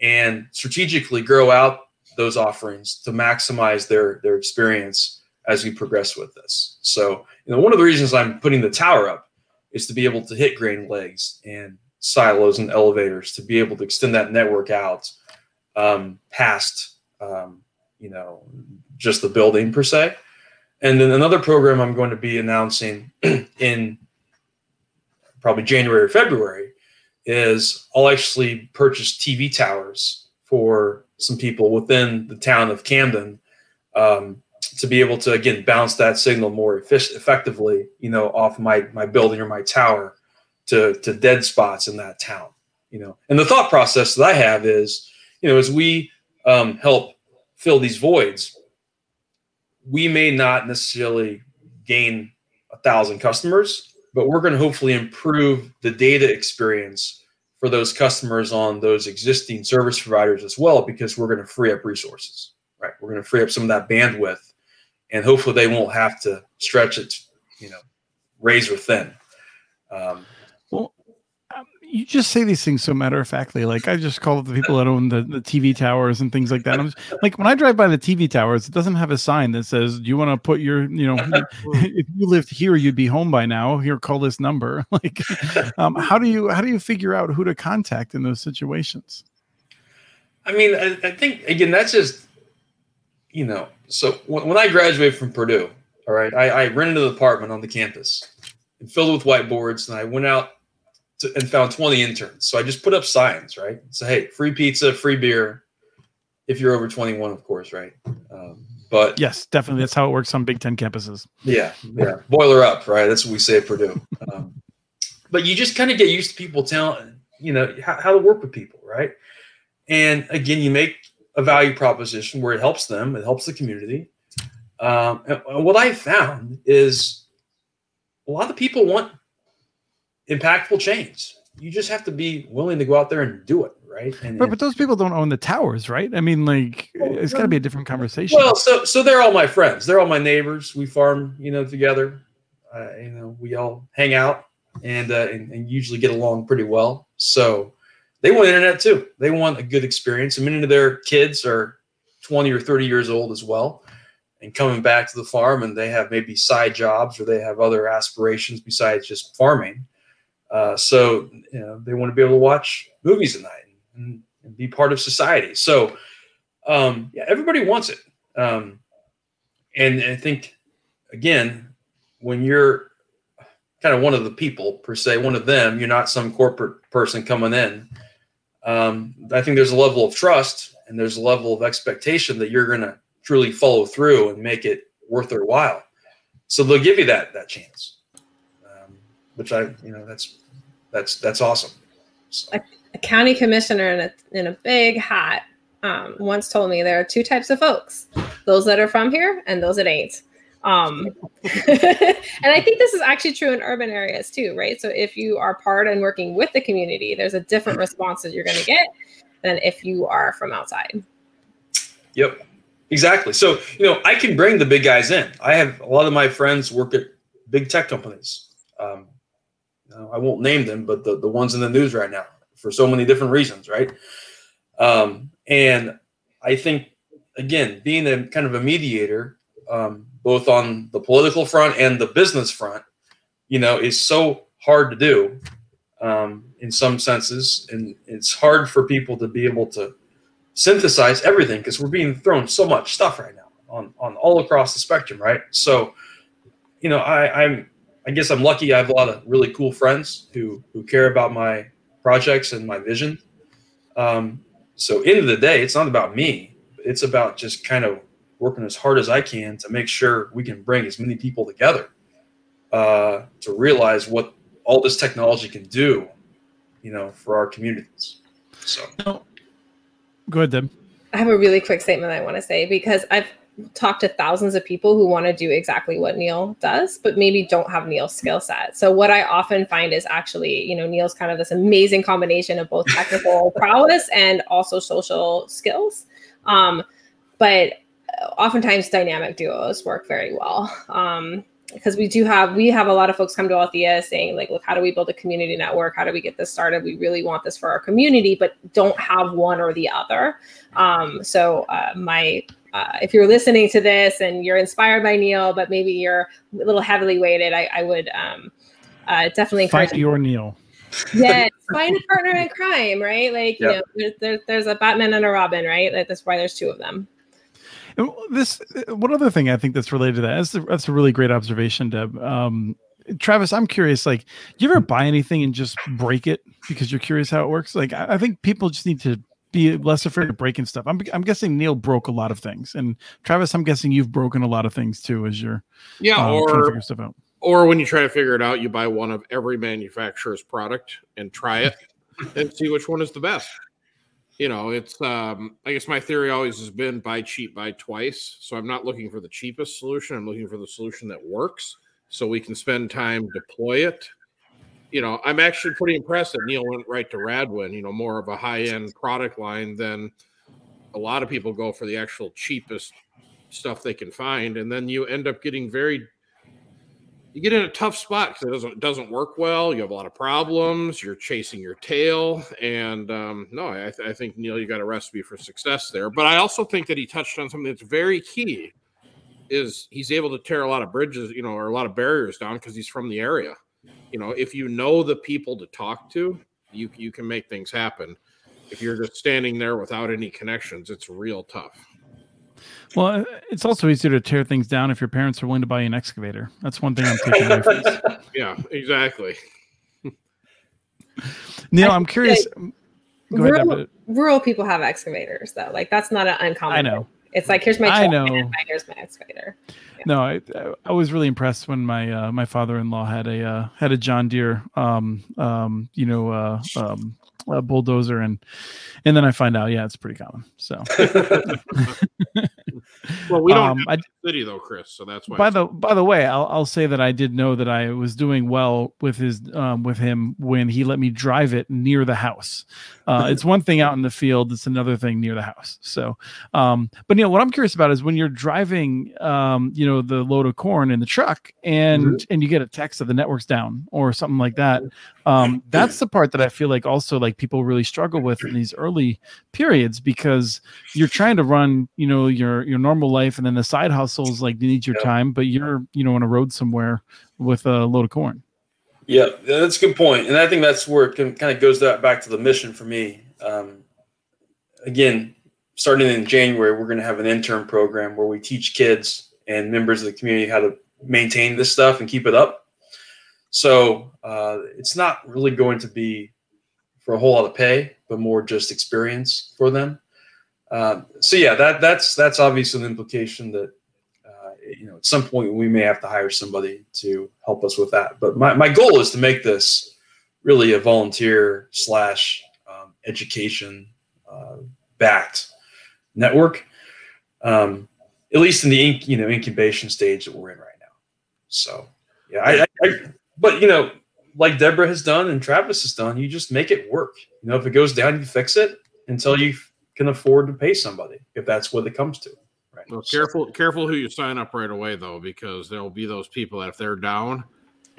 and strategically grow out those offerings to maximize their their experience as we progress with this. So, you know, one of the reasons I'm putting the tower up is to be able to hit grain legs and silos and elevators to be able to extend that network out um, past, um, you know, just the building per se. And then another program I'm going to be announcing in probably January or February is I'll actually purchase TV towers for some people within the town of Camden um, to be able to again bounce that signal more effectively, you know, off my my building or my tower to to dead spots in that town, you know. And the thought process that I have is you know, as we um, help fill these voids, we may not necessarily gain a thousand customers, but we're going to hopefully improve the data experience for those customers on those existing service providers as well, because we're going to free up resources, right? We're going to free up some of that bandwidth, and hopefully they won't have to stretch it, you know, razor thin. Um, you just say these things so matter of factly. Like I just call up the people that own the, the TV towers and things like that. I'm just, like when I drive by the TV towers, it doesn't have a sign that says, "Do you want to put your, you know, if you lived here, you'd be home by now. Here, call this number." Like, um, how do you how do you figure out who to contact in those situations? I mean, I, I think again, that's just you know. So when, when I graduated from Purdue, all right, I, I rented an apartment on the campus and filled it with whiteboards, and I went out to, and found 20 interns. So I just put up signs, right? So, hey, free pizza, free beer, if you're over 21, of course, right? Um, but yes, definitely. That's how it works on Big Ten campuses. Yeah. Yeah. Boiler up, right? That's what we say at Purdue. Um, but you just kind of get used to people telling, you know, how, how to work with people, right? And again, you make a value proposition where it helps them, it helps the community. Um, and, and what I found is a lot of people want impactful change. You just have to be willing to go out there and do it, right? And, but, but those people don't own the towers, right? I mean, like it's got to be a different conversation. Well, so so they're all my friends. They're all my neighbors. We farm, you know, together. Uh, you know, we all hang out and, uh, and and usually get along pretty well. So they want internet too. They want a good experience. And many of their kids are 20 or 30 years old as well and coming back to the farm and they have maybe side jobs or they have other aspirations besides just farming. Uh, so you know, they want to be able to watch movies at night and, and be part of society. So um, yeah, everybody wants it. Um, and I think again, when you're kind of one of the people per se, one of them, you're not some corporate person coming in. Um, I think there's a level of trust and there's a level of expectation that you're going to truly follow through and make it worth their while. So they'll give you that that chance, um, which I you know that's that's that's awesome. So. A, a, county commissioner in a in a big hat um, once told me there are two types of folks: those that are from here and those that ain't. Um, and I think this is actually true in urban areas too, right? So if you are part and working with the community, there's a different response that you're going to get than if you are from outside. Yep, exactly. So you know, I can bring the big guys in. I have a lot of my friends work at big tech companies. Um, I won't name them, but the the ones in the news right now for so many different reasons, right? Um, and I think again, being a kind of a mediator, um, both on the political front and the business front, you know, is so hard to do um, in some senses, and it's hard for people to be able to synthesize everything because we're being thrown so much stuff right now on on all across the spectrum, right? So, you know, I, I'm I guess I'm lucky. I have a lot of really cool friends who who care about my projects and my vision. Um, so, end of the day, it's not about me. It's about just kind of working as hard as I can to make sure we can bring as many people together uh, to realize what all this technology can do, you know, for our communities. So, go ahead, Deb. I have a really quick statement I want to say because I've talked to thousands of people who want to do exactly what Neil does, but maybe don't have Neil's skill set. So what I often find is actually, you know, Neil's kind of this amazing combination of both technical prowess and also social skills. Um, but oftentimes dynamic duos work very well. Um, because we do have we have a lot of folks come to Althea saying like look how do we build a community network how do we get this started we really want this for our community but don't have one or the other um, so uh, my uh, if you're listening to this and you're inspired by Neil but maybe you're a little heavily weighted I, I would um, uh, definitely fight your Neil yes find a partner in crime right like you know there's, there's, there's a Batman and a Robin right like, that's why there's two of them and this uh, one other thing I think that's related to that is that's a really great observation, Deb. Um, Travis, I'm curious. Like, do you ever buy anything and just break it because you're curious how it works? Like, I, I think people just need to be less afraid of breaking stuff. I'm, I'm guessing Neil broke a lot of things, and Travis, I'm guessing you've broken a lot of things too as you're yeah, um, or or when you try to figure it out, you buy one of every manufacturer's product and try it and see which one is the best you know, it's um, I guess my theory always has been buy cheap, buy twice. So I'm not looking for the cheapest solution. I'm looking for the solution that works so we can spend time deploy it. You know, I'm actually pretty impressed that Neil went right to Radwin, you know, more of a high-end product line than a lot of people go for the actual cheapest stuff they can find. And then you end up getting very you get in a tough spot because it doesn't it doesn't work well. You have a lot of problems. You're chasing your tail, and um, no, I, th- I, think Neil, you got a recipe for success there. But I also think that he touched on something that's very key. Is he's able to tear a lot of bridges, you know, or a lot of barriers down because he's from the area. You know, if you know the people to talk to, you you can make things happen. If you're just standing there without any connections, it's real tough. Well, uh, it's also easier to tear things down if your parents are willing to buy you an excavator. That's one thing I'm taking away from this. Yeah, exactly. Neil, I'm curious. Rural, ahead, rural, people have excavators, though. Like that's not an uncommon. I know. It's like here's my I know. here's my excavator. Yeah. No, I, I was really impressed when my uh, my father-in-law had a uh, had a John Deere, um, um, you know, uh, um, a bulldozer and and then I find out yeah it's pretty common so well we don't um, have I, city though Chris so that's why by the by the way I'll, I'll say that I did know that I was doing well with his um, with him when he let me drive it near the house uh, it's one thing out in the field it's another thing near the house so um but you know what I'm curious about is when you're driving um you know the load of corn in the truck and mm-hmm. and you get a text that the network's down or something like that um that's the part that I feel like also like people really struggle with in these early periods because you're trying to run you know your your normal life and then the side hustles like you need your yeah. time but you're you know on a road somewhere with a load of corn. Yeah that's a good point. And i think that's where it can, kind of goes that back to the mission for me. Um, again starting in january we're going to have an intern program where we teach kids and members of the community how to maintain this stuff and keep it up. So uh, it's not really going to be for a whole lot of pay, but more just experience for them. Uh, so yeah, that that's that's obviously an implication that uh, you know at some point we may have to hire somebody to help us with that. But my, my goal is to make this really a volunteer slash um, education uh, backed network, um, at least in the inc- you know incubation stage that we're in right now. So yeah, I, I, I but you know like Deborah has done and Travis has done, you just make it work. You know, if it goes down, you fix it until you can afford to pay somebody, if that's what it comes to. Right. Well, so. careful, careful who you sign up right away though, because there'll be those people that if they're down,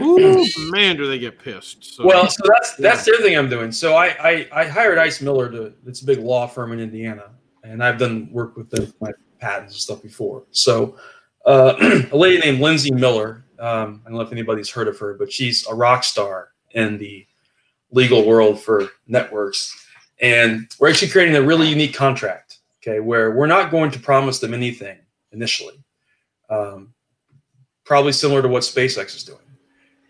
Ooh, man, do they get pissed? So, well, so that's that's the other thing I'm doing. So I, I I hired Ice Miller to it's a big law firm in Indiana, and I've done work with them my patents and stuff before. So uh, a lady named Lindsay Miller um, I don't know if anybody's heard of her, but she's a rock star in the legal world for networks. And we're actually creating a really unique contract, okay, where we're not going to promise them anything initially. Um, probably similar to what SpaceX is doing.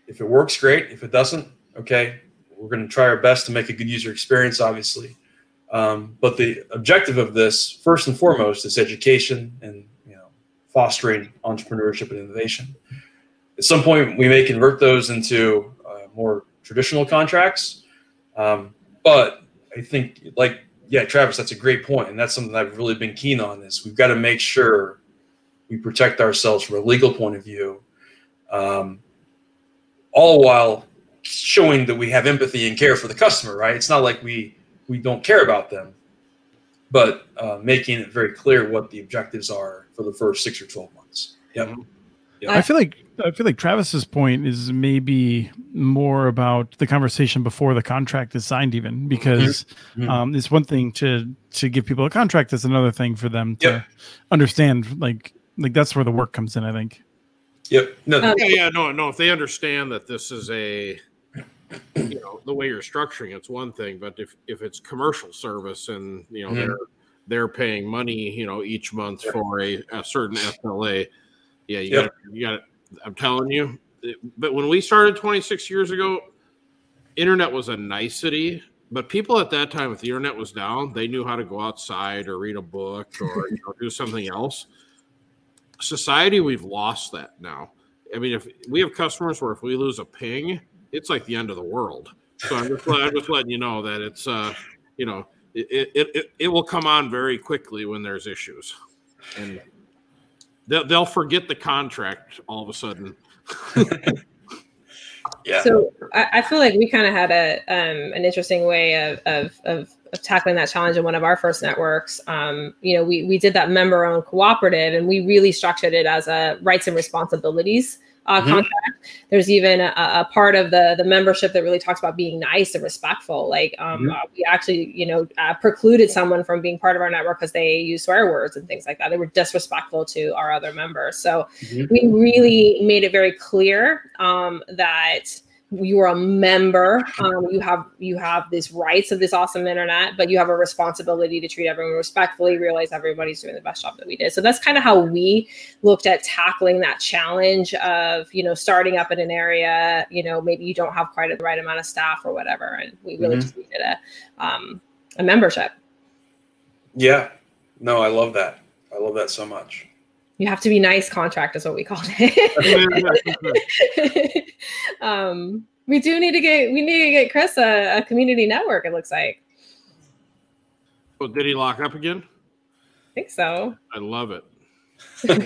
If it works, great. If it doesn't, okay, we're going to try our best to make a good user experience, obviously. Um, but the objective of this, first and foremost, is education and you know fostering entrepreneurship and innovation at some point we may convert those into uh, more traditional contracts. Um, but I think, like, yeah, Travis, that's a great point, and that's something I've really been keen on. Is we've got to make sure we protect ourselves from a legal point of view, um, all while showing that we have empathy and care for the customer. Right? It's not like we we don't care about them, but uh, making it very clear what the objectives are for the first six or twelve months. Yep. Mm-hmm. yep. I feel like I feel like Travis's point is maybe more about the conversation before the contract is signed, even because mm-hmm. um, it's one thing to to give people a contract; it's another thing for them to yep. understand. Like, like that's where the work comes in. I think. Yep. No. yeah, yeah, no, no. If they understand that this is a, you know, the way you're structuring it's one thing, but if if it's commercial service and you know mm-hmm. they're they're paying money, you know, each month for a, a certain SLA, yeah, you yep. got you got I'm telling you. But when we started 26 years ago, internet was a nicety. But people at that time, if the internet was down, they knew how to go outside or read a book or you know, do something else. Society, we've lost that now. I mean, if we have customers where if we lose a ping, it's like the end of the world. So I'm just, I'm just letting you know that it's, uh, you know, it, it, it, it will come on very quickly when there's issues. And they'll, they'll forget the contract all of a sudden. yeah. So I, I, feel like we kind of had a um, an interesting way of, of, of of tackling that challenge in one of our first networks. Um, you know, we we did that member owned cooperative, and we really structured it as a rights and responsibilities uh, mm-hmm. contract. There's even a, a, part of the the membership that really talks about being nice and respectful. Like um, mm-hmm. uh, we actually, you know, uh, precluded someone from being part of our network because they use swear words and things like that. They were disrespectful to our other members. So mm-hmm. we really made it very clear um, that you are a member um, you have you have these rights of this awesome internet but you have a responsibility to treat everyone respectfully realize everybody's doing the best job that we did. So that's kind of how we looked at tackling that challenge of you know starting up in an area you know maybe you don't have quite the right amount of staff or whatever and we really mm-hmm. just needed a um, a membership. Yeah. No i love that. I love that so much you have to be nice contract is what we called it. um, we do need to get we need to get Chris a, a community network. It looks like. Oh, did he lock up again? I think so. I love it. let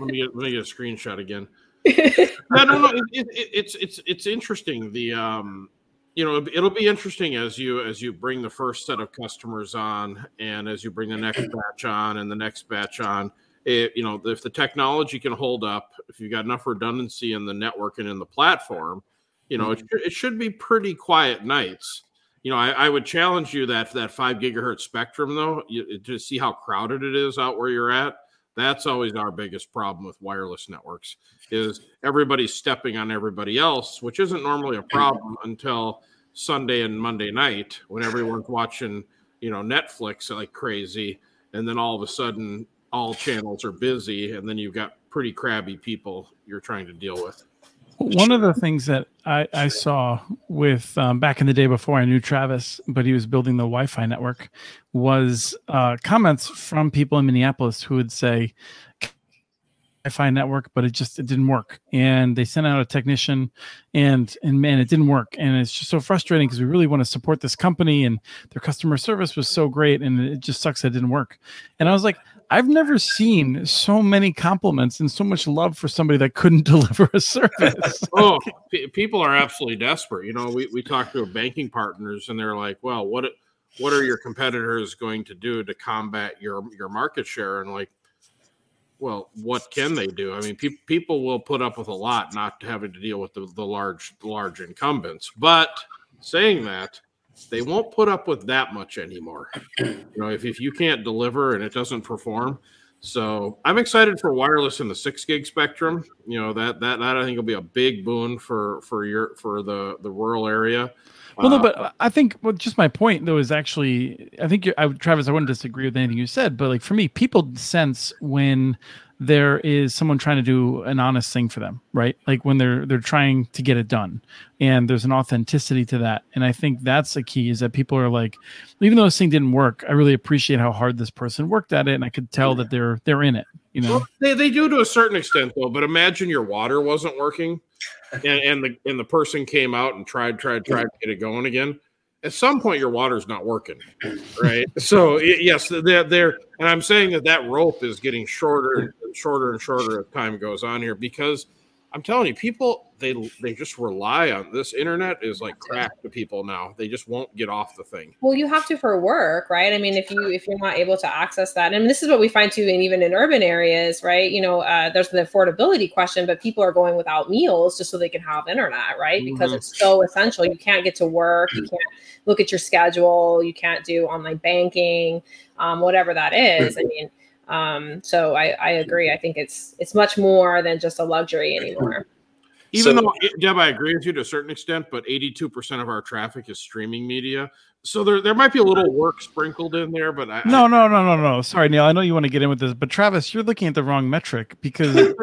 me get let me get a screenshot again. no, no, no. It, it, it's it's it's interesting. The um, you know, it'll be interesting as you as you bring the first set of customers on, and as you bring the next batch on, and the next batch on. It, you know, if the technology can hold up, if you've got enough redundancy in the network and in the platform, you know, it, mm-hmm. it should be pretty quiet nights. You know, I, I, would challenge you that that five gigahertz spectrum, though, you, to see how crowded it is out where you're at. That's always our biggest problem with wireless networks is everybody's stepping on everybody else, which isn't normally a mm-hmm. problem until Sunday and Monday night when everyone's watching, you know, Netflix like crazy, and then all of a sudden all channels are busy, and then you've got pretty crabby people you're trying to deal with. One of the things that I, I saw with um, back in the day before I knew Travis, but he was building the Wi Fi network, was uh, comments from people in Minneapolis who would say, Wi-Fi network, but it just it didn't work. And they sent out a technician, and and man, it didn't work. And it's just so frustrating because we really want to support this company, and their customer service was so great, and it just sucks that it didn't work. And I was like, I've never seen so many compliments and so much love for somebody that couldn't deliver a service. oh, p- people are absolutely desperate. You know, we, we talked to banking partners and they're like, well, what what are your competitors going to do to combat your your market share? And like, well, what can they do? I mean, pe- people will put up with a lot not having to deal with the, the large large incumbents. But saying that, they won't put up with that much anymore. You know, if, if you can't deliver and it doesn't perform. So I'm excited for wireless in the six gig spectrum. You know, that that that I think will be a big boon for for your for the the rural area. Well, no, uh, but I think well, just my point though is actually I think I, Travis, I wouldn't disagree with anything you said, but like for me, people sense when there is someone trying to do an honest thing for them right? Like when they're they're trying to get it done. And there's an authenticity to that. And i think that's the key is that people are like even though this thing didn't work i really appreciate how hard this person worked at it. And i could tell that they're they're in it you know? Well, they, they do to a certain extent though. But imagine your water wasn't working and, and the and the person came out and tried tried tried to get it going again at some point your water's not working right? So yes they're there and i'm saying that that rope is getting shorter and shorter and shorter as time goes on here because i'm telling you people they they just rely on this internet is like crack to people now. They just won't get off the thing. Well you have to for work right? I mean if you if you're not able to access that and this is what we find too and even in urban areas right? You know uh, there's the affordability question but people are going without meals just so they can have internet right? Because mm-hmm. it's so essential. You can't get to work you can't look at your schedule you can't do online banking um, whatever that is. I mean um, so I, I agree. I think it's it's much more than just a luxury anymore. Even so, though, Deb, I agree with you to a certain extent, but 82% of our traffic is streaming media so there there might be a little work sprinkled in there, but I, no, no, no, no, no. Sorry, Neil. I know you want to get in with this, but Travis, you're looking at the wrong metric because,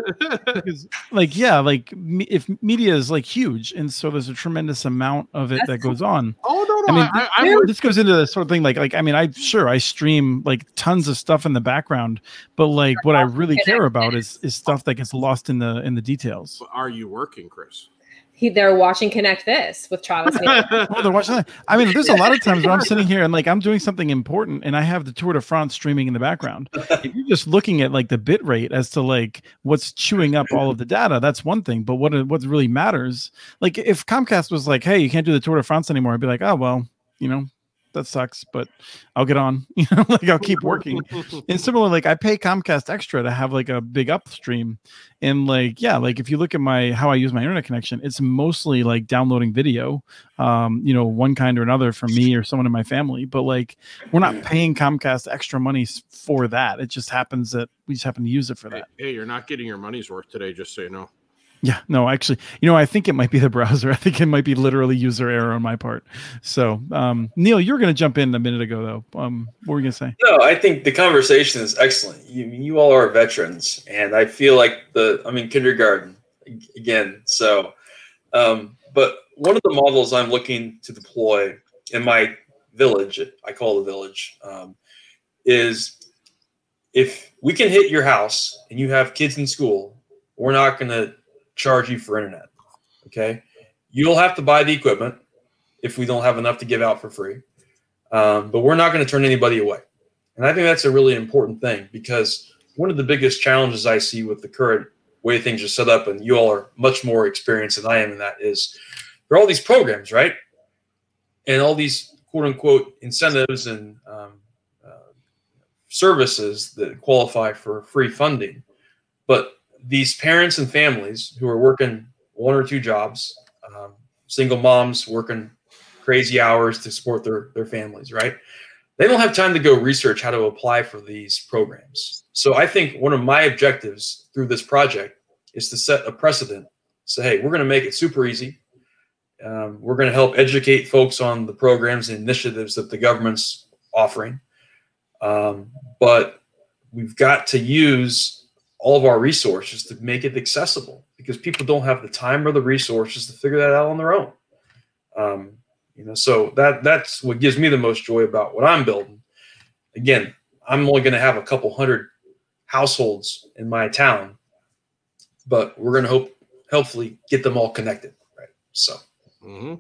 because like, yeah, like if media is like huge, and so there's a tremendous amount of it That's that goes on. Oh no, no. I mean, I, I, this goes into the sort of thing like, like I mean, I sure I stream like tons of stuff in the background, but like what I really care about is is stuff that gets lost in the in the details. Are you working, Chris? He, they're watching Connect This with Travis. oh, they're watching that. I mean, there's a lot of times where I'm sitting here and like I'm doing something important and I have the Tour de France streaming in the background. If you're just looking at like the bit rate as to like what's chewing up all of the data, that's one thing. But what what really matters, like if Comcast was like, "Hey, you can't do the Tour de France anymore," I'd be like, "Oh well, you know, that sucks, but I'll get on. You know, like I'll keep working. and similarly, like I pay Comcast extra to have like a big upstream. And like, yeah, like if you look at my how I use my internet connection, it's mostly like downloading video, um, you know, one kind or another from me or someone in my family. But like we're not paying Comcast extra money for that. It just happens that we just happen to use it for that. Hey, you're not getting your money's worth today, just so you know. Yeah, no, actually, you know, I think it might be the browser. I think it might be literally user error on my part. So, um, Neil, you were going to jump in a minute ago, though. Um, what were you going to say? No, I think the conversation is excellent. You, you all are veterans, and I feel like the I'm in kindergarten again. So, um, but one of the models I'm looking to deploy in my village, I call the village, um, is if we can hit your house and you have kids in school, we're not going to charge you for internet. Okay. you'll have to buy the equipment if we don't have enough to give out for free. Um, but we're not going to turn anybody away. And I think that's a really important thing because one of the biggest challenges I see with the current way things are set up, and you all are much more experienced than I am in that, is there are all these programs, right? And all these quote unquote incentives and um, uh, services that qualify for free funding. But these parents and families who are working one or two jobs, um, single moms working crazy hours to support their, their families, right? They don't have time to go research how to apply for these programs. So I think one of my objectives through this project is to set a precedent. Say, hey, we're going to make it super easy. Um, we're going to help educate folks on the programs and initiatives that the government's offering. Um, but we've got to use all of our resources to make it accessible because people don't have the time or the resources to figure that out on their own. Um, you know, so that that's what gives me the most joy about what I'm building. Again, I'm only going to have a couple hundred households in my town, but we're going to hope hopefully get them all connected, right? So. Mm-hmm.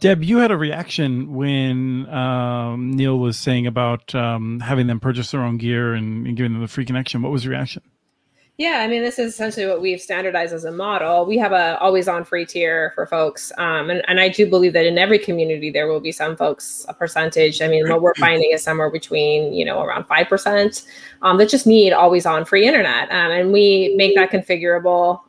Deb, you had a reaction when um, Neil was saying about um, having them purchase their own gear and, and, giving them the free connection. What was your reaction? Yeah, I mean, this is essentially what we've standardized as a model. We have a always on free tier for folks. Um, and, and I do believe that in every community, there will be some folks, a percentage. I mean, what we're finding is somewhere between, you know, around 5% um, that just need always on free internet. Um, and we make that configurable.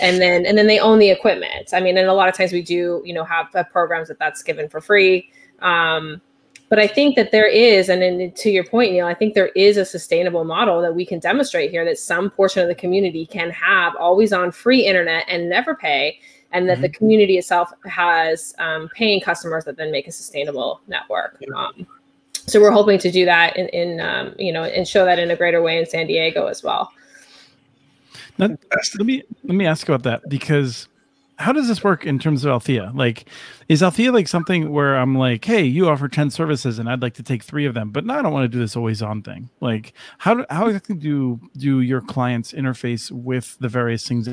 And then, and then they own the equipment. I mean, and a lot of times we do, you know, have, have programs that that's given for free. Um, but I think that there is, and then to your point, Neil, I think there is a sustainable model that we can demonstrate here that some portion of the community can have always on free internet and never pay, and that mm-hmm. the community itself has um, paying customers that then make a sustainable network. Um, so we're hoping to do that in, in um, you know, and show that in a greater way in San Diego as well. Now, let me let me ask about that because how does this work in terms of Althea? Like, is Althea like something where I'm like, hey, you offer 10 services and I'd like to take three of them, but no, I don't want to do this always on thing. Like, how do, how exactly do do your clients interface with the various things?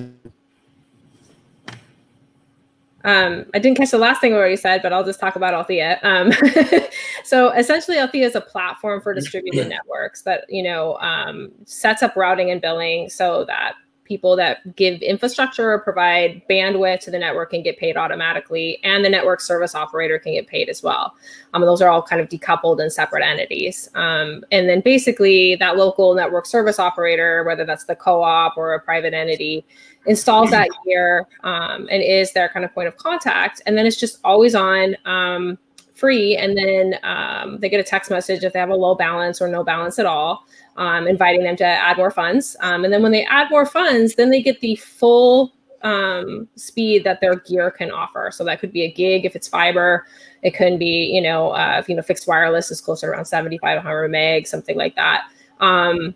Um, I didn't catch the last thing where you said, but I'll just talk about Althea. Um, so essentially, Althea is a platform for distributed networks that you know um, sets up routing and billing so that people that give infrastructure or provide bandwidth to the network can get paid automatically, and the network service operator can get paid as well. Um, those are all kind of decoupled and separate entities. Um, and then basically, that local network service operator, whether that's the co op or a private entity, installs that gear um, and is their kind of point of contact. And then it's just always on um, free. And then um, they get a text message if they have a low balance or no balance at all um, inviting them to add more funds. Um, and then when they add more funds, then they get the full um, speed that their gear can offer. So that could be a gig if it's fiber. It could be, you know, uh, if you know fixed wireless is closer around 7,500 meg, something like that. Um,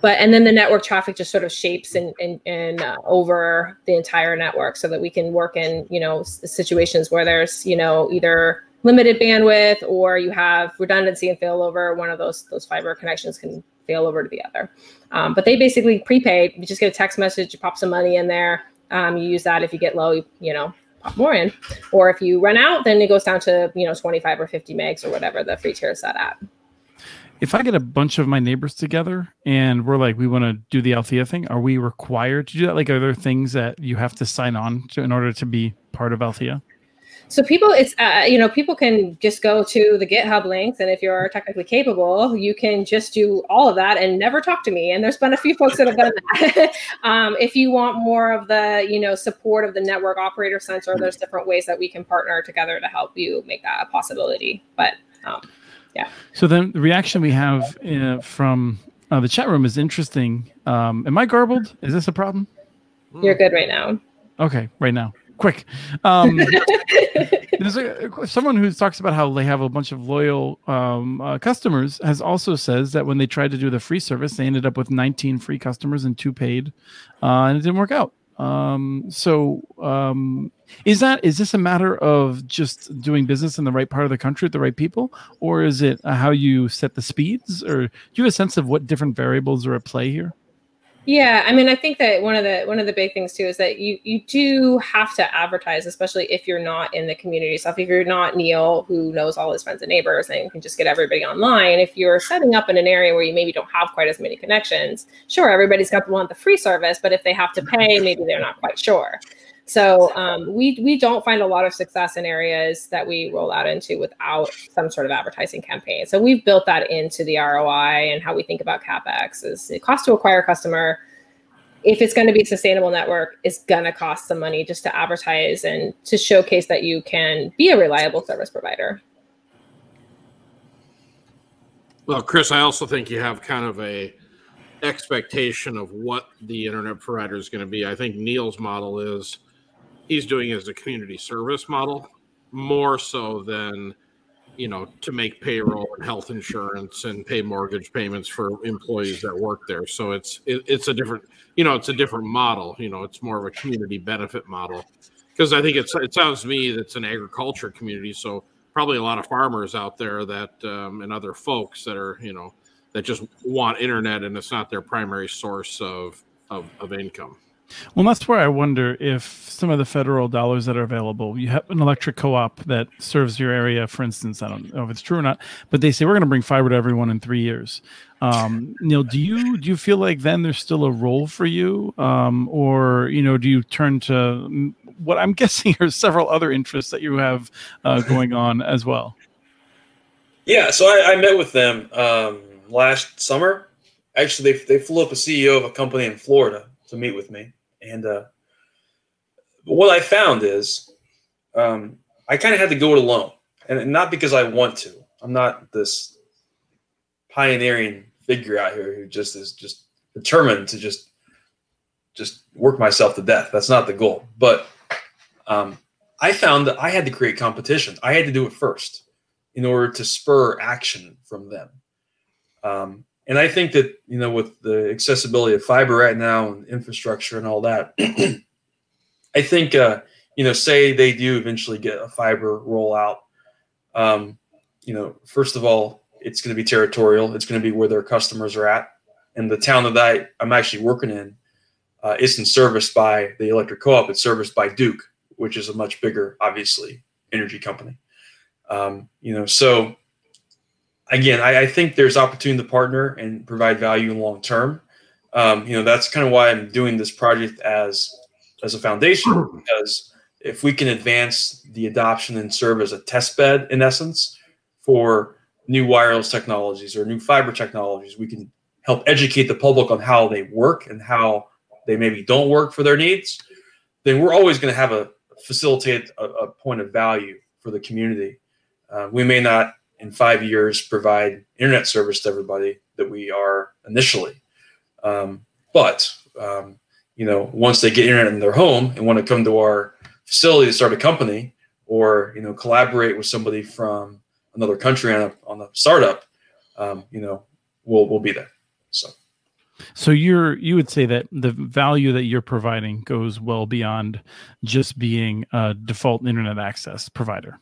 but and then the network traffic just sort of shapes and and, and uh, over the entire network so that we can work in you know situations where there's you know either limited bandwidth or you have redundancy and failover. One of those those fiber connections can fail over to the other. Um, but they basically prepay. You just get a text message, you pop some money in there. Um, you use that if you get low, you, you know, pop more in. Or if you run out, then it goes down to you know 25 or 50 megs or whatever the free tier is set at. If I get a bunch of my neighbors together and we're like, we want to do the Althea thing, are we required to do that? Like, are there things that you have to sign on to in order to be part of Althea? So people it's uh, you know people can just go to the github links and if you're technically capable you can just do all of that and never talk to me. And there's been a few folks that have done that. Um, if you want more of the you know support of the network operator center there's different ways that we can partner together to help you make that a possibility. But um, yeah. So then the reaction we have uh, from uh, the chat room is interesting. Um, am i garbled? Is this a problem? You're good right now. Okay right now quick. Um, there's a, someone who talks about how they have a bunch of loyal um, uh, customers. Has also says that when they tried to do the free service, they ended up with 19 free customers and two paid, uh, and it didn't work out. Um, so, um, is that is this a matter of just doing business in the right part of the country with the right people, or is it how you set the speeds, or do you have a sense of what different variables are at play here? Yeah, I mean, I think that one of the one of the big things too is that you you do have to advertise, especially if you're not in the community stuff. If you're not Neil, who knows all his friends and neighbors and can just get everybody online. If you're setting up in an area where you maybe don't have quite as many connections, sure, everybody's got to want the free service, but if they have to pay, maybe they're not quite sure. So um, we we don't find a lot of success in areas that we roll out into without some sort of advertising campaign. So we've built that into the ROI and how we think about capex is it cost to acquire a customer. If it's going to be a sustainable network, it's going to cost some money just to advertise and to showcase that you can be a reliable service provider. Well, Chris, I also think you have kind of a expectation of what the internet provider is going to be. I think Neil's model is he's doing as a community service model more so than you know to make payroll and health insurance and pay mortgage payments for employees that work there. So it's it, it's a different you know it's a different model you know it's more of a community benefit model. Because i think it's it sounds to me that's an agriculture community so probably a lot of farmers out there that um, and other folks that are you know that just want internet and it's not their primary source of of, of income well, that's where I wonder if some of the federal dollars that are available, you have an electric co-op that serves your area, for instance. I don't know if it's true or not, but they say we're going to bring fiber to everyone in three years. Um, Neil, do you do you feel like then there's still a role for you, um, or you know, do you turn to mm, what I'm guessing are several other interests that you have uh, going on as well? Yeah, so I, I met with them um, last summer. Actually, they they flew up a CEO of a company in Florida to meet with me. And uh, what I found is um, I kind of had to go it alone, and not because I want to. I'm not this pioneering figure out here who just is just determined to just just work myself to death. That's not the goal. But um, I found that I had to create competition. I had to do it first in order to spur action from them. Um, and I think that you know with the accessibility of fiber right now and infrastructure and all that, I think uh, you know say they do eventually get a fiber rollout. Um, you know, first of all, it's going to be territorial. It's going to be where their customers are at, and the town that I I'm actually working in uh, isn't serviced by the electric co-op. It's serviced by Duke, which is a much bigger, obviously, energy company. Um, you know, so again, I, I, think there's opportunity to partner and provide value in long term. Um, you know, that's kind of why I'm doing this project as as a foundation because if we can advance the adoption and serve as a test bed in essence for new wireless technologies or new fiber technologies, we can help educate the public on how they work and how they maybe don't work for their needs. Then we're always going to have a facilitate a, a, point of value for the community. Uh, we may not in five years provide internet service to everybody that we are initially. Um, but um, you know, once they get internet in their home and want to come to our facility to start a company or you know collaborate with somebody from another country on a on a startup, um, you know, we'll we'll be there. So. So you're you would say that the value that you're providing goes well beyond just being a default internet access provider.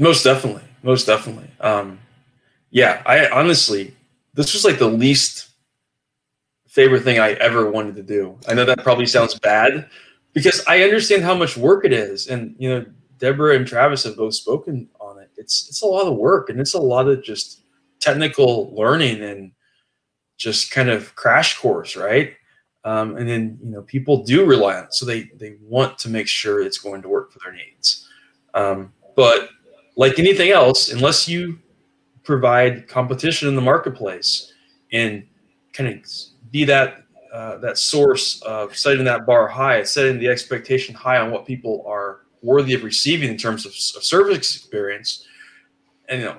Most definitely, most definitely. Um, yeah, I honestly, this was like the least favorite thing I ever wanted to do. I know that probably sounds bad because I understand how much work it is, and you know, Deborah and Travis have both spoken on it. It's it's a lot of work, and it's a lot of just technical learning and just kind of crash course, right? Um, and then you know people do rely on it, so they they want to make sure it's going to work for their needs. Um, but like anything else, unless you provide competition in the marketplace and kind of be that uh, that source of setting that bar high, setting the expectation high on what people are worthy of receiving in terms of, of service experience. And you know,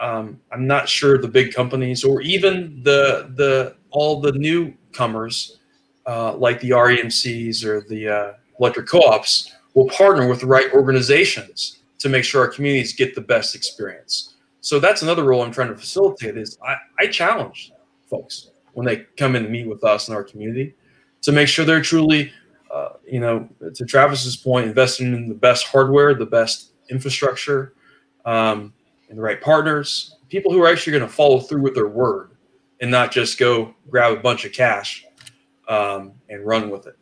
um, I'm not sure the big companies or even the the all the newcomers uh, like the REMCs or the uh, electric co-ops will partner with the right organizations to make sure our communities get the best experience. So that's another role I'm trying to facilitate is I, I challenge folks when they come in and meet with us in our community to make sure they're truly, uh, you know, to Travis's point, investing in the best hardware, the best infrastructure, um, and the right partners, people who are actually going to follow through with their word and not just go grab a bunch of cash um, and run with it,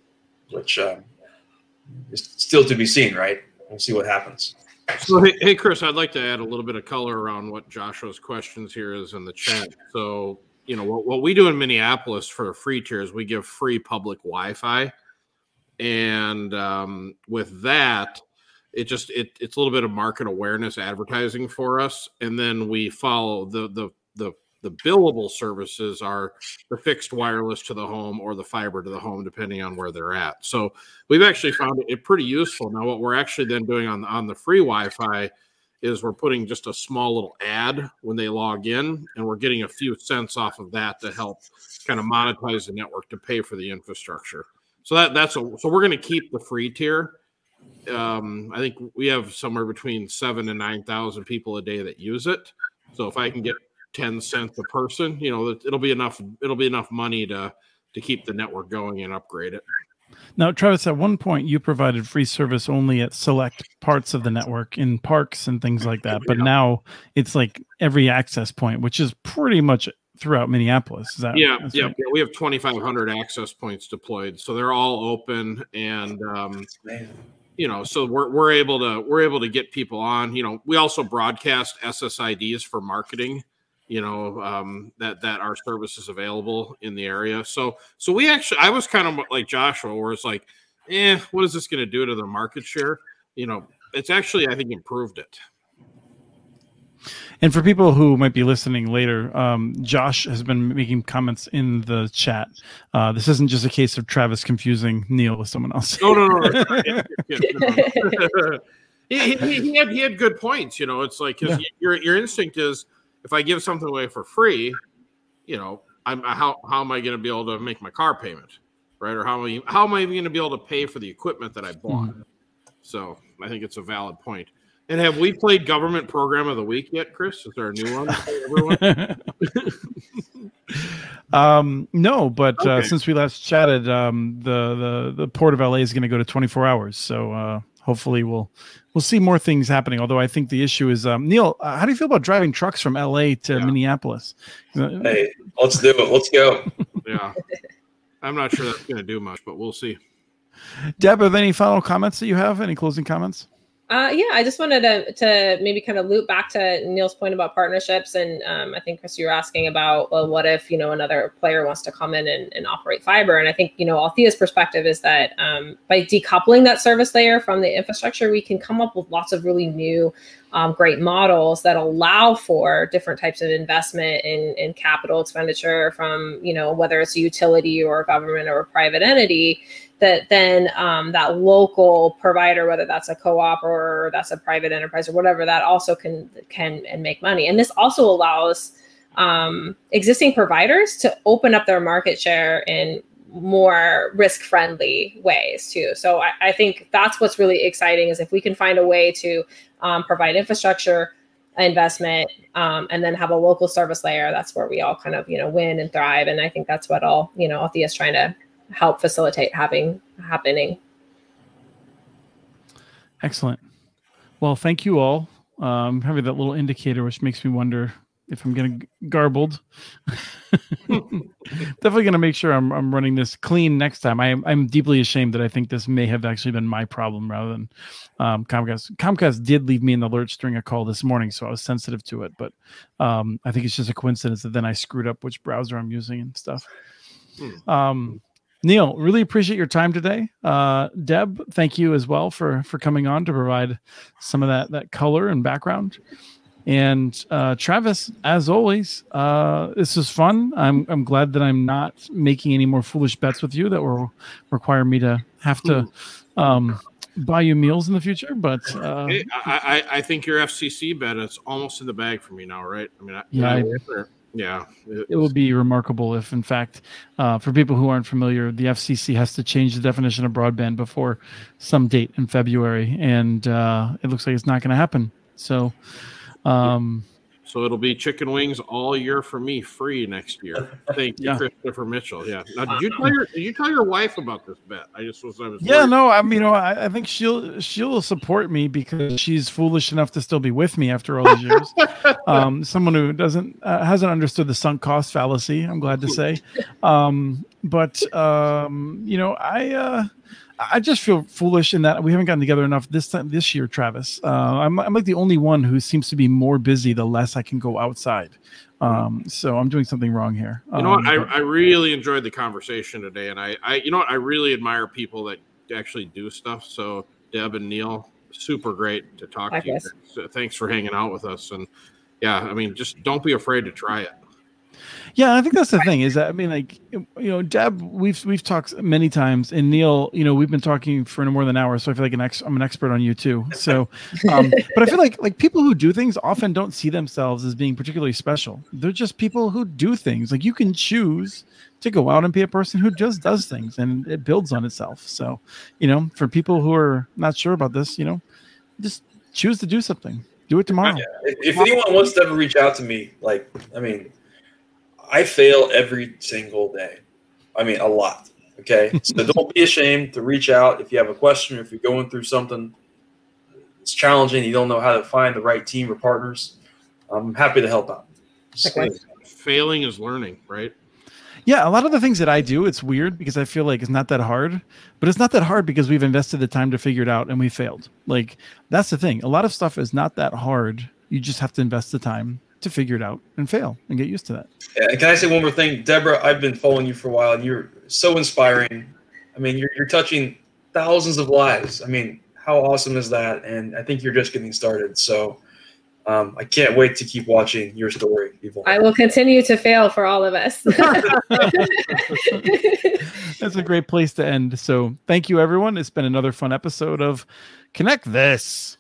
which um, is still to be seen, right? We'll see what happens. So, hey, hey, Chris, I'd like to add a little bit of color around what Joshua's questions here is in the chat. So, you know, what, what we do in Minneapolis for free tiers, we give free public Wi Fi. And um, with that, it just it, it's a little bit of market awareness advertising for us and then we follow the the the the billable services are the fixed wireless to the home or the fiber to the home depending on where they're at. So we've actually found it pretty useful. Now what we're actually then doing on on the free wi-fi is we're putting just a small little ad when they log in and we're getting a few cents off of that to help kind of monetize the network to pay for the infrastructure. So that that's a, so we're going to keep the free tier. Um, I think we have somewhere between seven and nine thousand people a day that use it. So if I can get ten cents a person, you know, it'll be enough. It'll be enough money to to keep the network going and upgrade it. Now, Travis, at one point you provided free service only at select parts of the network in parks and things like that, but yeah. now it's like every access point, which is pretty much throughout Minneapolis. Is that yeah, yeah, right? yeah. We have 2,500 access points deployed, so they're all open and um, you know so we're, we're able to we're able to get people on you know we also broadcast ssids for marketing you know um, that that our service is available in the area so so we actually i was kind of like joshua where it's like eh what is this going to do to the market share you know it's actually i think improved it and for people who might be listening later, um, Josh has been making comments in the chat. Uh, this isn't just a case of Travis confusing Neil with someone else. No, no, no. he, he, he, had he had good points. You know, it's like yeah. your your instinct is if I give something away for free, you know, I'm how how am I going to be able to make my car payment, right? Or how am I how am I even going to be able to pay for the equipment that I bought? Mm-hmm. So I think it's a valid point. And have we played government program of the week yet, Chris? Is there a new one? um, no, but uh, okay. uh, since we last chatted, um, the, the the port of LA is going to go to 24 hours. So uh, hopefully we'll we'll see more things happening. Although I think the issue is um, Neil, uh, how do you feel about driving trucks from LA to yeah. Minneapolis? Hey, let's do it. Let's go. yeah, I'm not sure that's going to do much, but we'll see. Deb, are there any final comments that you have? Any closing comments? Uh, yeah, I just wanted to, to maybe kind of loop back to Neil's point about partnerships. And um, I think, Chris, you were asking about, well, what if, you know, another player wants to come in and, and operate fiber? And I think, you know, Althea's perspective is that um, by decoupling that service layer from the infrastructure, we can come up with lots of really new, um, great models that allow for different types of investment in, in capital expenditure from, you know, whether it's a utility or a government or a private entity that then um, that local provider, whether that's a co-op or that's a private enterprise or whatever, that also can can and make money. And this also allows um, existing providers to open up their market share in more risk-friendly ways too. So I, I think that's what's really exciting is if we can find a way to um, provide infrastructure investment um, and then have a local service layer that's where we all kind of you know win and thrive and i think that's what all you know althea is trying to help facilitate having happening. Excellent. Well, thank you all. Um, having that little indicator, which makes me wonder if I'm getting garbled. Definitely going to make sure I'm, I'm running this clean next time. I am, I'm deeply ashamed that I think this may have actually been my problem rather than um, Comcast. Comcast did leave me in the lurch during a call this morning, so I was sensitive to it. But um, I think it's just a coincidence that then I screwed up which browser I'm using and stuff. Hmm. Um, Neil, really appreciate your time today. Uh, Deb, thank you as well for for coming on to provide some of that that color and background. And uh, Travis, as always, uh, this is fun. I'm I'm glad that I'm not making any more foolish bets with you that will require me to have to um, buy you meals in the future. But uh, I, I, I think your FCC bet is almost in the bag for me now, right? I mean, I, yeah. I, yeah, it, it would be remarkable if, in fact, uh, for people who aren't familiar, the FCC has to change the definition of broadband before some date in February, and uh, it looks like it's not going to happen. So, um, so it'll be chicken wings all year for me, free next year. Thank you, yeah. Christopher Mitchell. Yeah. Now, did you tell your did you tell your wife about this bet? I just was. I was. Yeah. Worried. No. I mean, you know, I, I, think she'll she'll support me because she's foolish enough to still be with me after all these years. um, someone who doesn't uh, hasn't understood the sunk cost fallacy. I'm glad to say. Um, but um, you know, I uh, I just feel foolish in that we haven't gotten together enough this time this year, Travis. Uh, I'm I'm like the only one who seems to be more busy the less I can go outside. Um, so I'm doing something wrong here. You know um, what? I, I really enjoyed the conversation today, and I, I, you know what? I really admire people that actually do stuff. So Deb and Neil, super great to talk to you. So thanks for hanging out with us, and yeah, I mean, just don't be afraid to try it. Yeah, I think that's the thing is that I mean, like you know, Deb, we've we've talked many times, and Neil, you know, we've been talking for no more than an hour, so I feel like an ex- I'm an expert on you too. So, um, but I feel like like people who do things often don't see themselves as being particularly special. They're just people who do things. Like you can choose to go out and be a person who just does things, and it builds on itself. So, you know, for people who are not sure about this, you know, just choose to do something. Do it tomorrow. Yeah. If, if anyone wants to ever reach out to me, like, I mean, I fail every single day. I mean, a lot. Okay. So don't be ashamed to reach out if you have a question or if you're going through something it's challenging, you don't know how to find the right team or partners. I'm happy to help out. Likewise. Failing is learning, right? Yeah, a lot of the things that I do, it's weird because I feel like it's not that hard, but it's not that hard because we've invested the time to figure it out and we failed. Like that's the thing. A lot of stuff is not that hard. You just have to invest the time to figure it out and fail and get used to that. Yeah, can I say one more thing, Deborah? I've been following you for a while, and you're so inspiring. I mean, you're you're touching thousands of lives. I mean, how awesome is that? And I think you're just getting started. So um, I can't wait to keep watching your story evolve. I will continue to fail for all of us. That's a great place to end. So thank you, everyone. It's been another fun episode of Connect This.